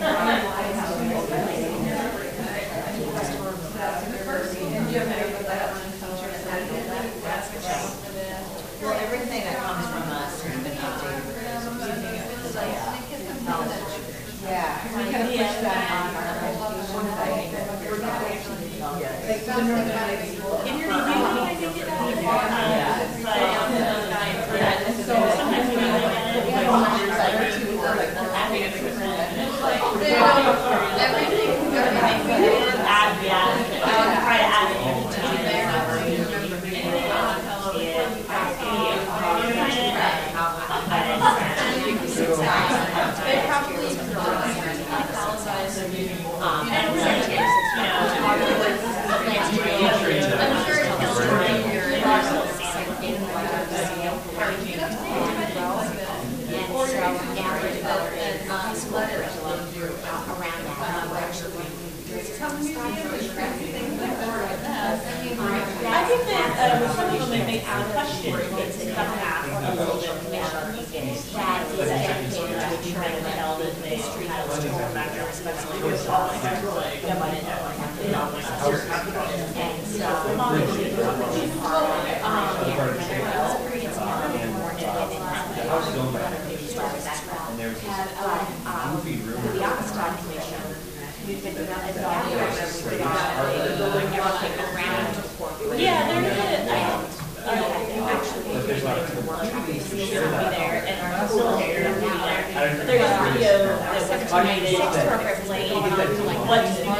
Well, everything that comes from us has been updated with those. Yeah. We kind of push that on our education site. We're not actually. Like, the Northern Iowa school. In your review, I think it does. Yeah. But, so sometimes we look we have numbers like two or like more happy to present. Everything, everything. Add, yeah, I try to add it to there. They probably And so now we're developing a school curriculum around that. We're actually going to do some stuff for I think that, um, some of them may make a question, it's a couple half, a little bit commission. That is dedicated to Trying to tell that school back there respectfully, it. Was all like, And so, um, um, um, the Commission, we've been around to. Yeah, they're good, I, Actually, there's like a workshop. be there, and our facilitator will be there. There's a video that was created that explains what to do.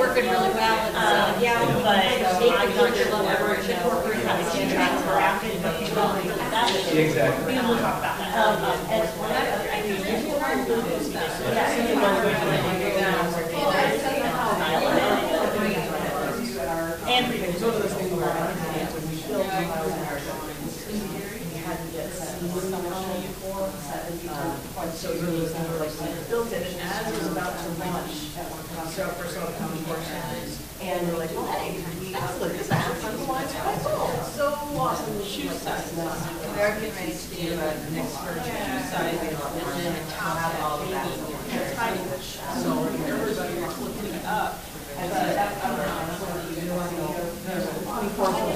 Working really well. and Uh, yeah, but I'm not sure whether the corporate has to track around it, but people will do that. Exactly. We will talk about that. Um, and whatever, I mean, there's more to this. Yeah, so you want to do that. So kind like, built it, and as it was about to launch, so some of the common courses, and we're like, oh, hey, we have like this actually lines, oh, so awesome. Shoe size. We are getting ready to do a next version shoe size, and then top all of that. So everybody was looking it up. And so that, I don't know, you know, there's a twenty-four of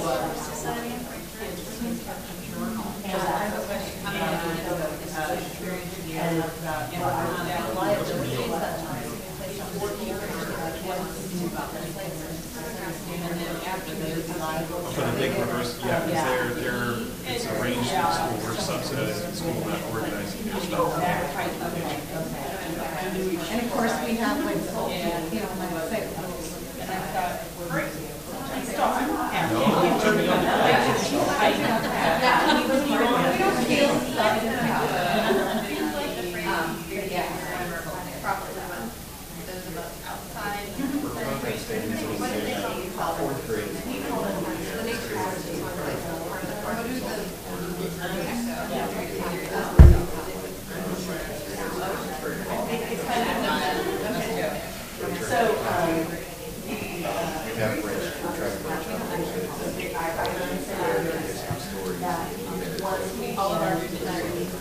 For the big reverse, yeah, because they're, they're, it's arranged in school, we're subsidizing the school, not organizing their stuff. And of course, we have like, the whole, you know, like, say, and I've got, we're.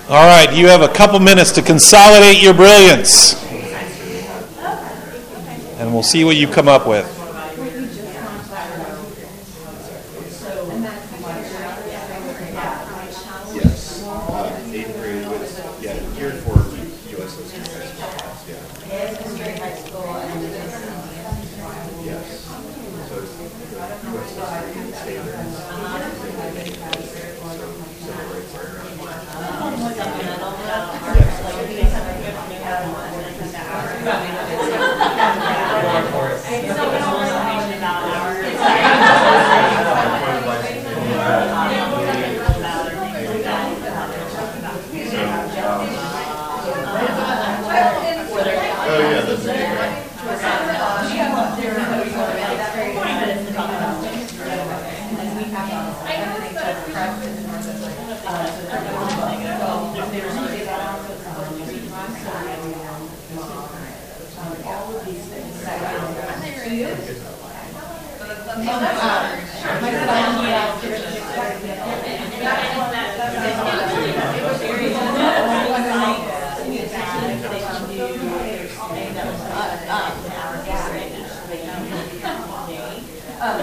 All right, you have a couple minutes to consolidate your brilliance. And we'll see what you come up with. Yes, uh, eighth grade was, yeah, geared for USO students, yeah. Yes. So it's the USO student standards. Civil rights are around. Oh, yeah, that's right.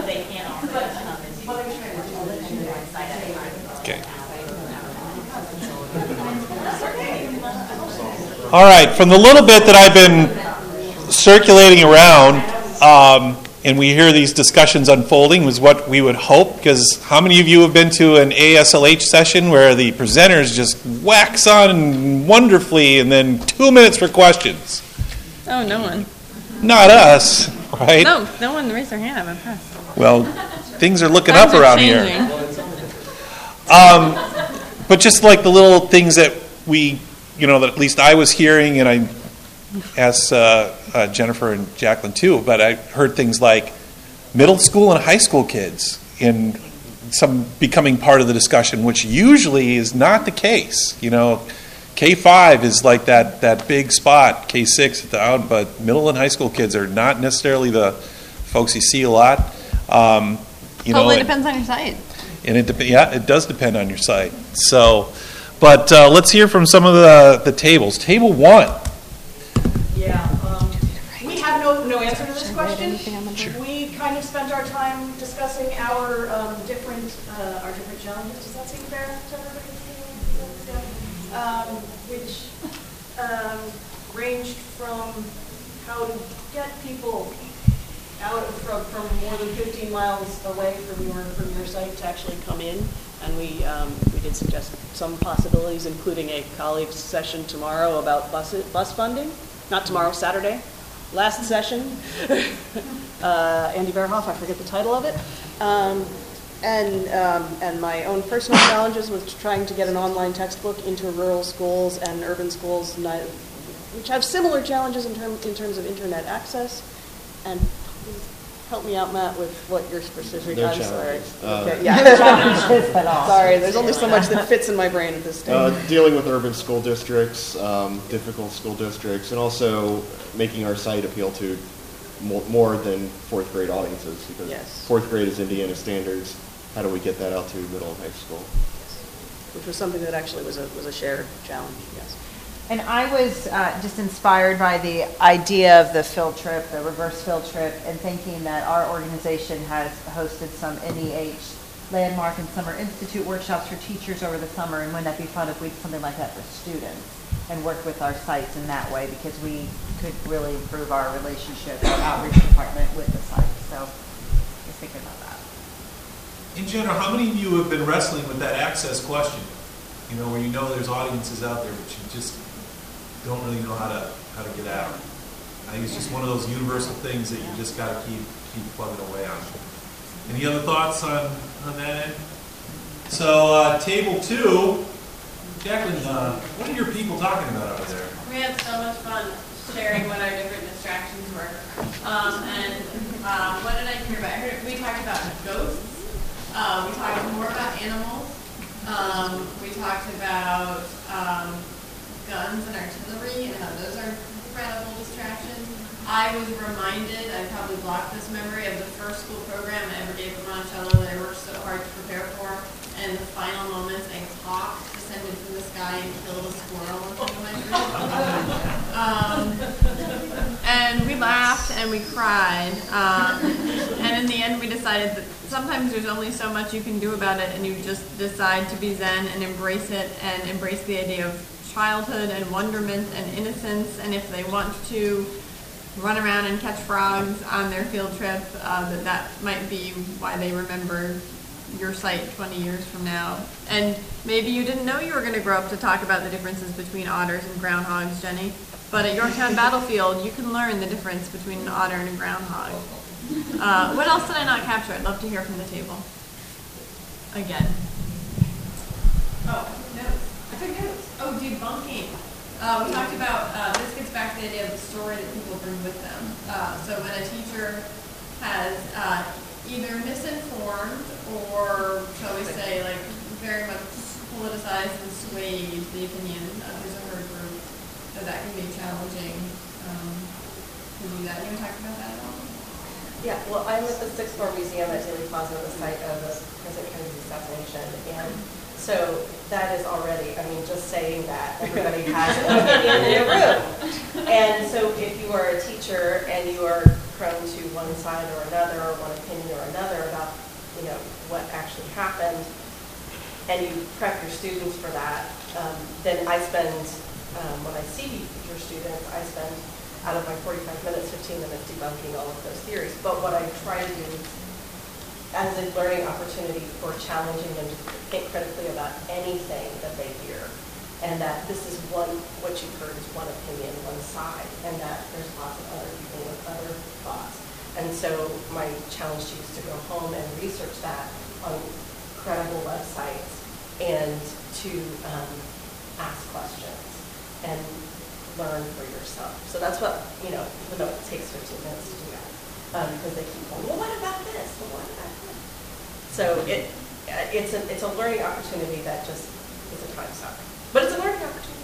They can't all and Okay. All right, from the little bit that I've been circulating around, um, and we hear these discussions unfolding, was what we would hope. Because how many of you have been to an AASLH session where the presenters just wax on wonderfully, and then two minutes for questions? Oh, no one. Not us, right? No, no one raised their hand. I'm impressed. Well, things are looking Times up are around here. Um, but just like the little things that we, you know, that at least I was hearing, and I asked uh, uh, Jennifer and Jacqueline too, but I heard things like middle school and high school kids in some becoming part of the discussion, which usually is not the case. You know, K five is like that that big spot, K six at the out, but middle and high school kids are not necessarily the folks you see a lot. Um, you know, totally and- depends on your site. and it yeah, it does depend on your site. So, but uh, let's hear from some of the the tables. Table one. Yeah, um, we have no, no answer to this question. We kind of spent our time discussing our, um, different, uh, our different challenges. Does that seem fair to everybody? Um, which, um, ranged from how to get people out from, from more than 15 miles away from your, from your site to actually come in. And we, um, we did suggest some possibilities, including a colleagues session tomorrow about bus, bus funding. Not tomorrow, Saturday. Last session. uh, Andy Verhoff, I forget the title of it. Um, and, um, and my own personal challenges with trying to get an online textbook into rural schools and urban schools, which have similar challenges in, term, in terms of internet access and help me out, Matt, with what your specific, No I'm sorry. challenges. Uh, Okay, yeah, challenges at all. Sorry, there's only so much that fits in my brain at this stage. Uh, dealing with urban school districts, um, difficult school districts, and also making our site appeal to more, more than fourth grade audiences because Yes. fourth grade is Indiana standards. How do we get that out to middle and high school? Which was something that actually was a, was a shared challenge, yes. And I was uh, just inspired by the idea of the field trip, the reverse field trip, and thinking that our organization has hosted some NEH landmark and summer institute workshops for teachers over the summer, and wouldn't that be fun if we did something like that for students and worked with our sites in that way because we could really improve our relationship, our outreach department with the sites. So just thinking about that. In general, how many of you have been wrestling with that access question? You know, where you know there's audiences out there, but you just don't really know how to how to get out. I think it's just one of those universal things that you just got to keep keep plugging away on. Any other thoughts on on that end? So uh, table two, Jacqueline, uh, what are your people talking about over there? We had so much fun sharing what our different distractions were. Um, and um, what did I hear about? I heard, we talked about ghosts. Uh, we talked more about animals. Um, we talked about um, guns and artillery and how those are incredible distractions. I was reminded, I probably blocked this memory of the first school program I ever gave at Monticello that I worked so hard to prepare for. And the final moments, a hawk descended from the sky and killed a squirrel um, and we laughed and we cried. Um, and in the end, we decided that sometimes there's only so much you can do about it, and you just decide to be zen and embrace it and embrace the idea of childhood and wonderment and innocence. And if they want to run around and catch frogs on their field trip, uh, that that might be why they remember your site 20 years from now. And maybe you didn't know you were going to grow up to talk about the differences between otters and groundhogs, Jenny. But at Yorktown Battlefield, you can learn the difference between an otter and a groundhog. Uh, what else did I not capture? I'd love to hear from the table. Again. Oh, I took notes. I took notes. Oh, debunking. Uh, we talked about, uh, this gets back to the idea of the story that people bring with them. Uh, so when a teacher has uh, either misinformed or, shall we say, like very much politicized and swayed the opinion of his or her group, that that can be challenging um, to do that. You want to talk about that at all? Yeah, well, I'm at the Sixth Floor Museum at Dealey Plaza, the site of the President Kennedy's assassination. And so that is already, I mean, just saying that, everybody has an opinion in a room. And so if you are a teacher and you are prone to one side or another, or one opinion or another about, you know, what actually happened, and you prep your students for that, um, then I spend, um, when I see your students, I spend out of my 45 minutes, 15 minutes debunking all of those theories. But what I try to do as a learning opportunity for challenging them to think critically about anything that they hear. And that this is one, what you've heard is one opinion, one side, and that there's lots of other people with other thoughts. And so my challenge to you is to go home and research that on credible websites and to um, ask questions and learn for yourself. So that's what, you know, even though it takes 15 minutes to do that, um, because they keep going, well, what about this? Well, what about that? So it, uh, it's a, it's a learning opportunity that just is a time suck. But it's a learning opportunity.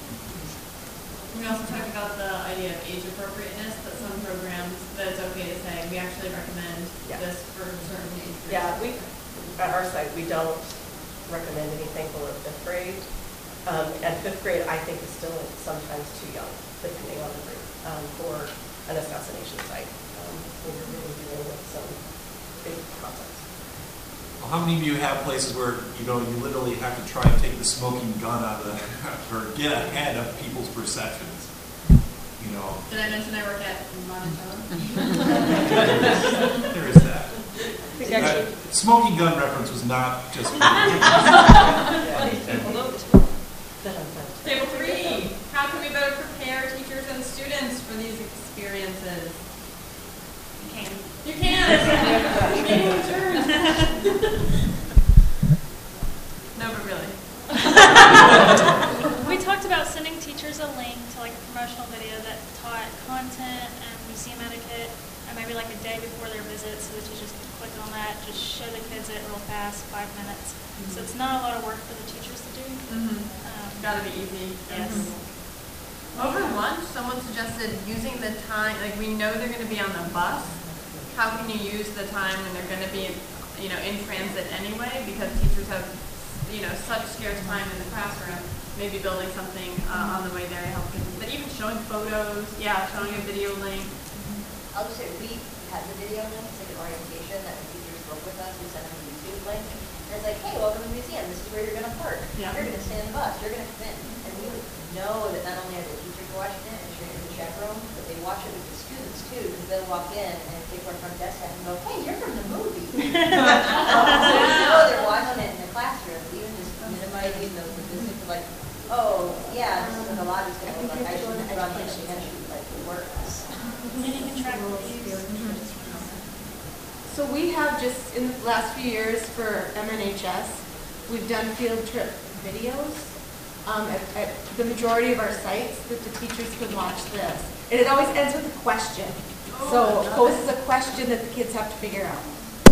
We also talked about the idea of age appropriateness, that some programs, that it's okay to say, we actually recommend Yeah. this for certain age groups. Yeah, we, at our site, we don't recommend anything below fifth grade. Um, and fifth grade, I think, is still sometimes too young, depending on the group, um, for an assassination site. We're really dealing with some big concepts. Well, how many of you have places where you know you literally have to try and take the smoking gun out of the or get ahead of people's perceptions? You know, Did I mention I work at Monticello? there is that. think actually- That smoking gun reference was not just. for Table three, how can we better prepare teachers and students for these experiences? You can. You can. Meeting adjourned. No, but really. We talked about sending teachers a link to like a promotional video that taught content and museum etiquette. and maybe like a day before their visit, so the teachers can click on that, just show the kids it real fast, five minutes. So it's not a lot of work for the teachers to do. Mhm. Um, Gotta be easy. Yes. Over lunch, someone suggested using the time, like we know they're gonna be on the bus. How can you use the time when they're gonna be, you know, in transit anyway? Because teachers have, you know, such scarce time in the classroom. Maybe building something uh, on the way there to help kids. But even showing photos, yeah, showing a video link. I'll just say, we had the video links, like an orientation that the teachers work with us, we sent them a YouTube link. And it's like, hey, welcome to the museum, this is where you're gonna park. Yeah. You're gonna stay in the bus, you're gonna come in. And we know that not only are the teachers watching it and sharing it with the chaperone, but they watch it with the too, because they'll walk in and take our front desk and go, hey, you're from the movie. So we know they're watching it in the classroom, even just minimizing those statistics, like, oh, yeah, this is what the lobby's gonna look like, I shouldn't, I don't think she actually like works. You can track. So we have just, in the last few years for MNHS, we've done field trip videos um, at, at the majority of our sites that the teachers can watch this. And it always ends with a question. So oh, it poses a question that the kids have to figure out.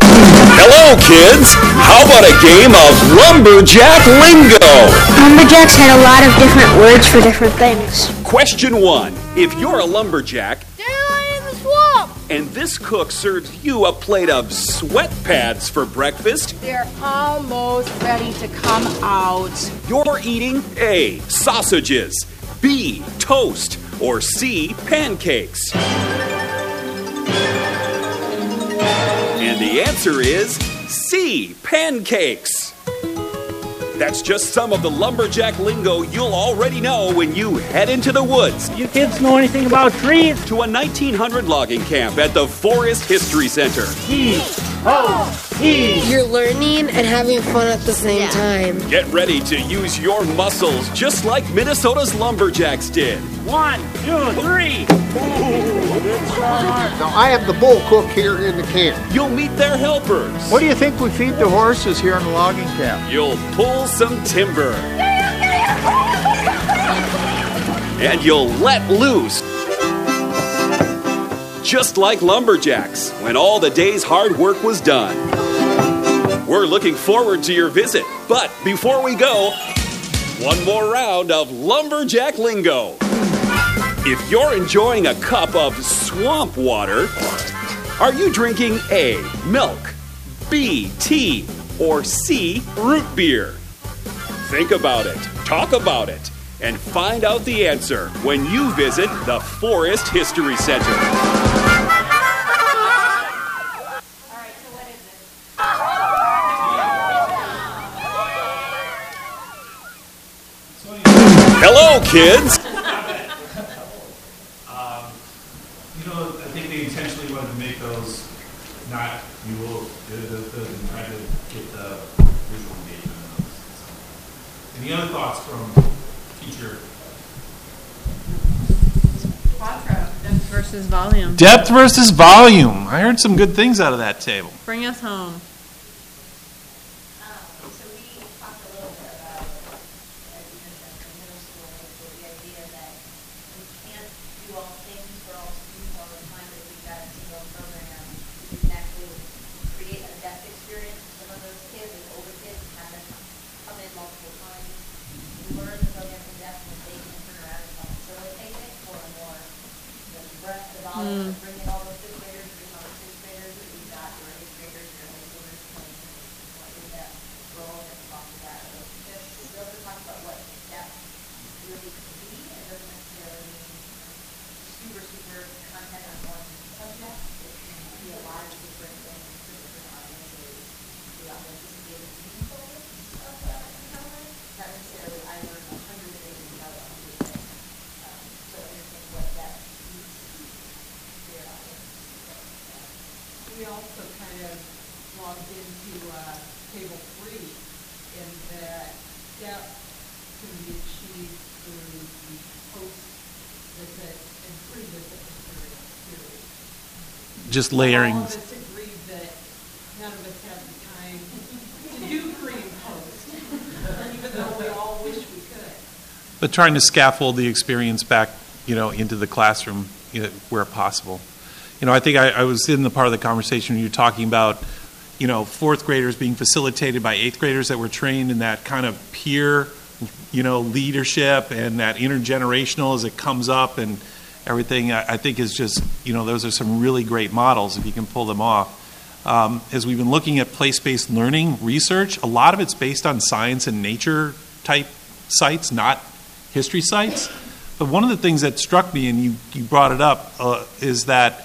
Hello, kids! How about a game of Lumberjack Lingo? Lumberjacks had a lot of different words for different things. Question one If you're a lumberjack They're in the swamp. and this cook serves you a plate of sweat pads for breakfast, They're almost ready to come out. you're eating A. Sausages, B. Toast, or C. Pancakes. And the answer is C. Pancakes. That's just some of the lumberjack lingo you'll already know when you head into the woods. You kids know anything about trees? To a 1900 logging camp at the Forest History Center. You're learning and having fun at the same time. Get ready to use your muscles just like Minnesota's lumberjacks did. One, two, three. Now, I have the bull cook here in the camp. You'll meet their helpers. What do you think we feed the horses here in the logging camp? You'll pull some timber. And you'll let loose. Just like lumberjacks, when all the day's hard work was done. We're looking forward to your visit. But before we go, one more round of lumberjack lingo. If you're enjoying a cup of swamp water, are you drinking A, milk, B, tea, or C, root beer? Think about it, talk about it, and find out the answer when you visit the Forest History Center. Kids! Um, You know, I think they intentionally wanted to make those not mules, the, the, the, and try to get the visual engagement in those. So. Any other thoughts from teacher? Depth versus volume. Depth versus volume. I heard some good things out of that table. Bring us home. Um, so we talked a little bit about, as you mentioned, in middle school, with the idea that we can't do all things for all students all the time, but we've got a single program. We can actually create a depth experience for some of those kids, and older kids, and have them come in multiple times, learn the program in depth, and they can turn around and help facilitate it for a more, the breadth, the volume, Mm. bring in all those fifth graders, bring in all the sixth graders, that we've got, your eighth graders, your high schoolers, playing what is that role and talk to that. We also talk about what depth really can be, and it doesn't necessarily mean super, super content on one subject. It can be a lot of different things for different audiences. The audiences get meaningful of uh, encounters, not necessarily I learned a hundred things about a hundred things. Um, So understand what that means to be their audience. We also kind of logged into uh, table three in that depth can be achieved through the post-visit and pre-visit materials too. Just layering. All of us agreed that none of us have the time to do pre and post, even though we all wish we could. But trying to scaffold the experience back, you know, into the classroom you know, where possible. you know, I think I, I was in the part of the conversation when you were talking about, you know, fourth graders being facilitated by eighth graders that were trained in that kind of peer, you know, leadership and that intergenerational as it comes up and everything. I, I think is just, you know, those are some really great models if you can pull them off. Um, as we've been looking at place based learning research, a lot of it's based on science and nature type sites, not history sites. But one of the things that struck me, and you, you brought it up, uh, is that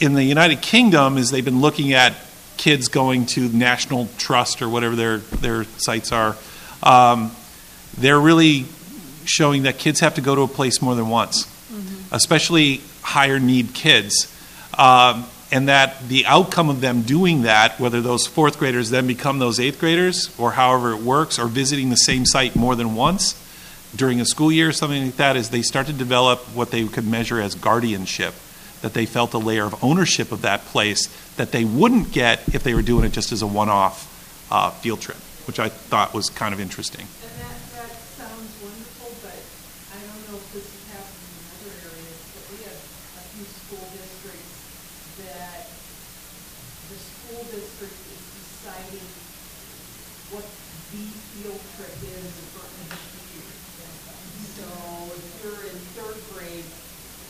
in the United Kingdom, is they've been looking at kids going to National Trust or whatever their, their sites are. Um, they're really showing that kids have to go to a place more than once, especially higher need kids. Um, and that the outcome of them doing that, whether those fourth graders then become those eighth graders, or however it works, or visiting the same site more than once during a school year or something like that, is they start to develop what they could measure as guardianship. That they felt a layer of ownership of that place that they wouldn't get if they were doing it just as a one off uh, field trip, which I thought was kind of interesting. And that, that sounds wonderful, but I don't know if this has happened in other areas, but we have a few school districts that the school district is deciding what the field trip is for each year. So if you're in third grade,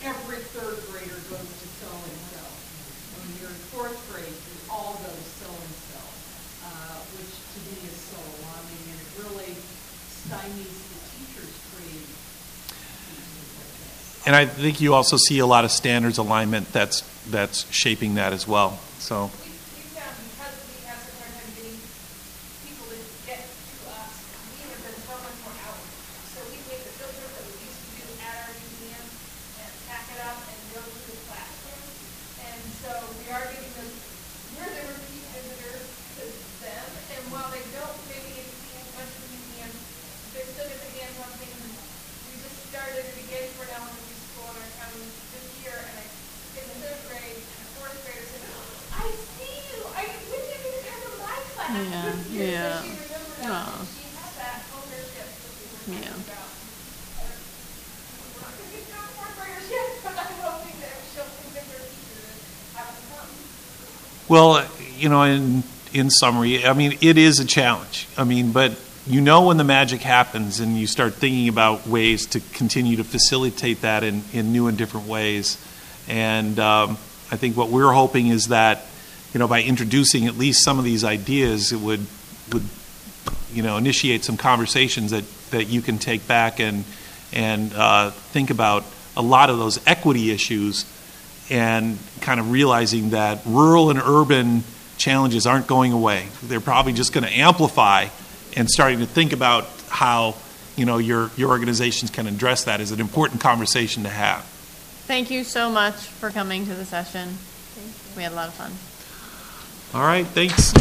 every third grader goes to so-and-so. When you're in fourth grade, you all go to so-and-so, uh, which to me is so alarming, and it really stymies the teachers creating And I think you also see a lot of standards alignment that's that's shaping that as well. So people to get to us, we have been so much more out. So we take the filter that we used to do at our museum and pack it up and go to the classroom. And so we are getting those, we're the repeat visitors to them. And while they don't maybe get to see as much of the museum, they still get their hands on things. And we just started it again for an elementary school in our town this year. And I, in the third grade, and the fourth grader said, I see you, I, when did you come to my class? Yeah, this year?" So yeah. she remembered Aw. us. She had that ownership that we were Yeah. talking about. We're not gonna get down to fourth graders yet, but I'm hoping that she'll convince her teachers to have them come. Well, you know, in in summary, I mean, it is a challenge. I mean, but you know when the magic happens, and you start thinking about ways to continue to facilitate that in, in new and different ways. And um, I think what we're hoping is that, you know, by introducing at least some of these ideas, it would would you know initiate some conversations that that you can take back and and uh, think about a lot of those equity issues and kind of realizing that rural and urban challenges aren't going away. They're probably just going to amplify and starting to think about how you know your your organizations can address that is an important conversation to have. Thank you so much for coming to the session. We had a lot of fun. All right, thanks.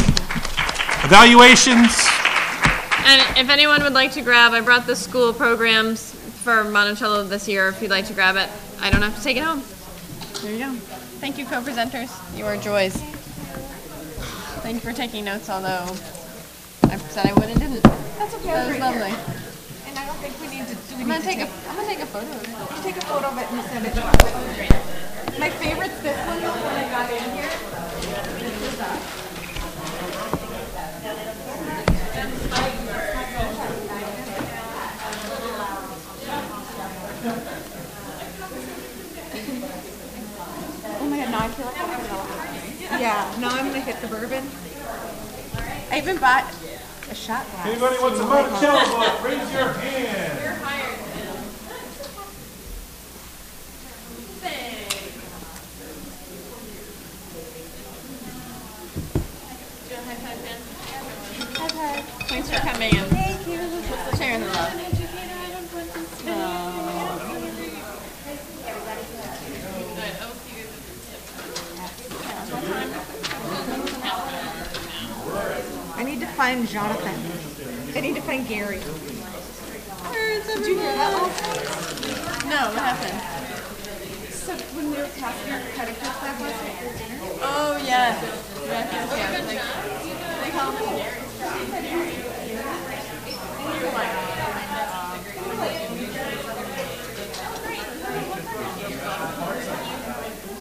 Evaluations. And if anyone would like to grab, I brought the school programs for Monticello this year. If you'd like to grab it, I don't have to take it home. There you go. Thank you, co-presenters. You are joys. Thank you for taking notes, although I said I would and didn't. That's okay. That was lovely. And I don't think we need to, do we I'm gonna take a, take? I'm gonna take a photo of it. You take a photo of it and send it to us. My favorite's this one, the one I got in here. My god, now I feel like I'm gonna Yeah, now I'm gonna hit the bourbon. I even bought a shot glass. Anybody wants a Monticello book? Raise your hand. You're hired. Do a high five, Ben. High five. Thanks for coming in. Thank you. Sharing the love. find Jonathan. I need to find Gary. Where's Did you hear that one? No, what happened? So when we were passing our credit card last night for dinner? Oh, yeah. Yeah, yeah. Like, they call him Gary. And you're like,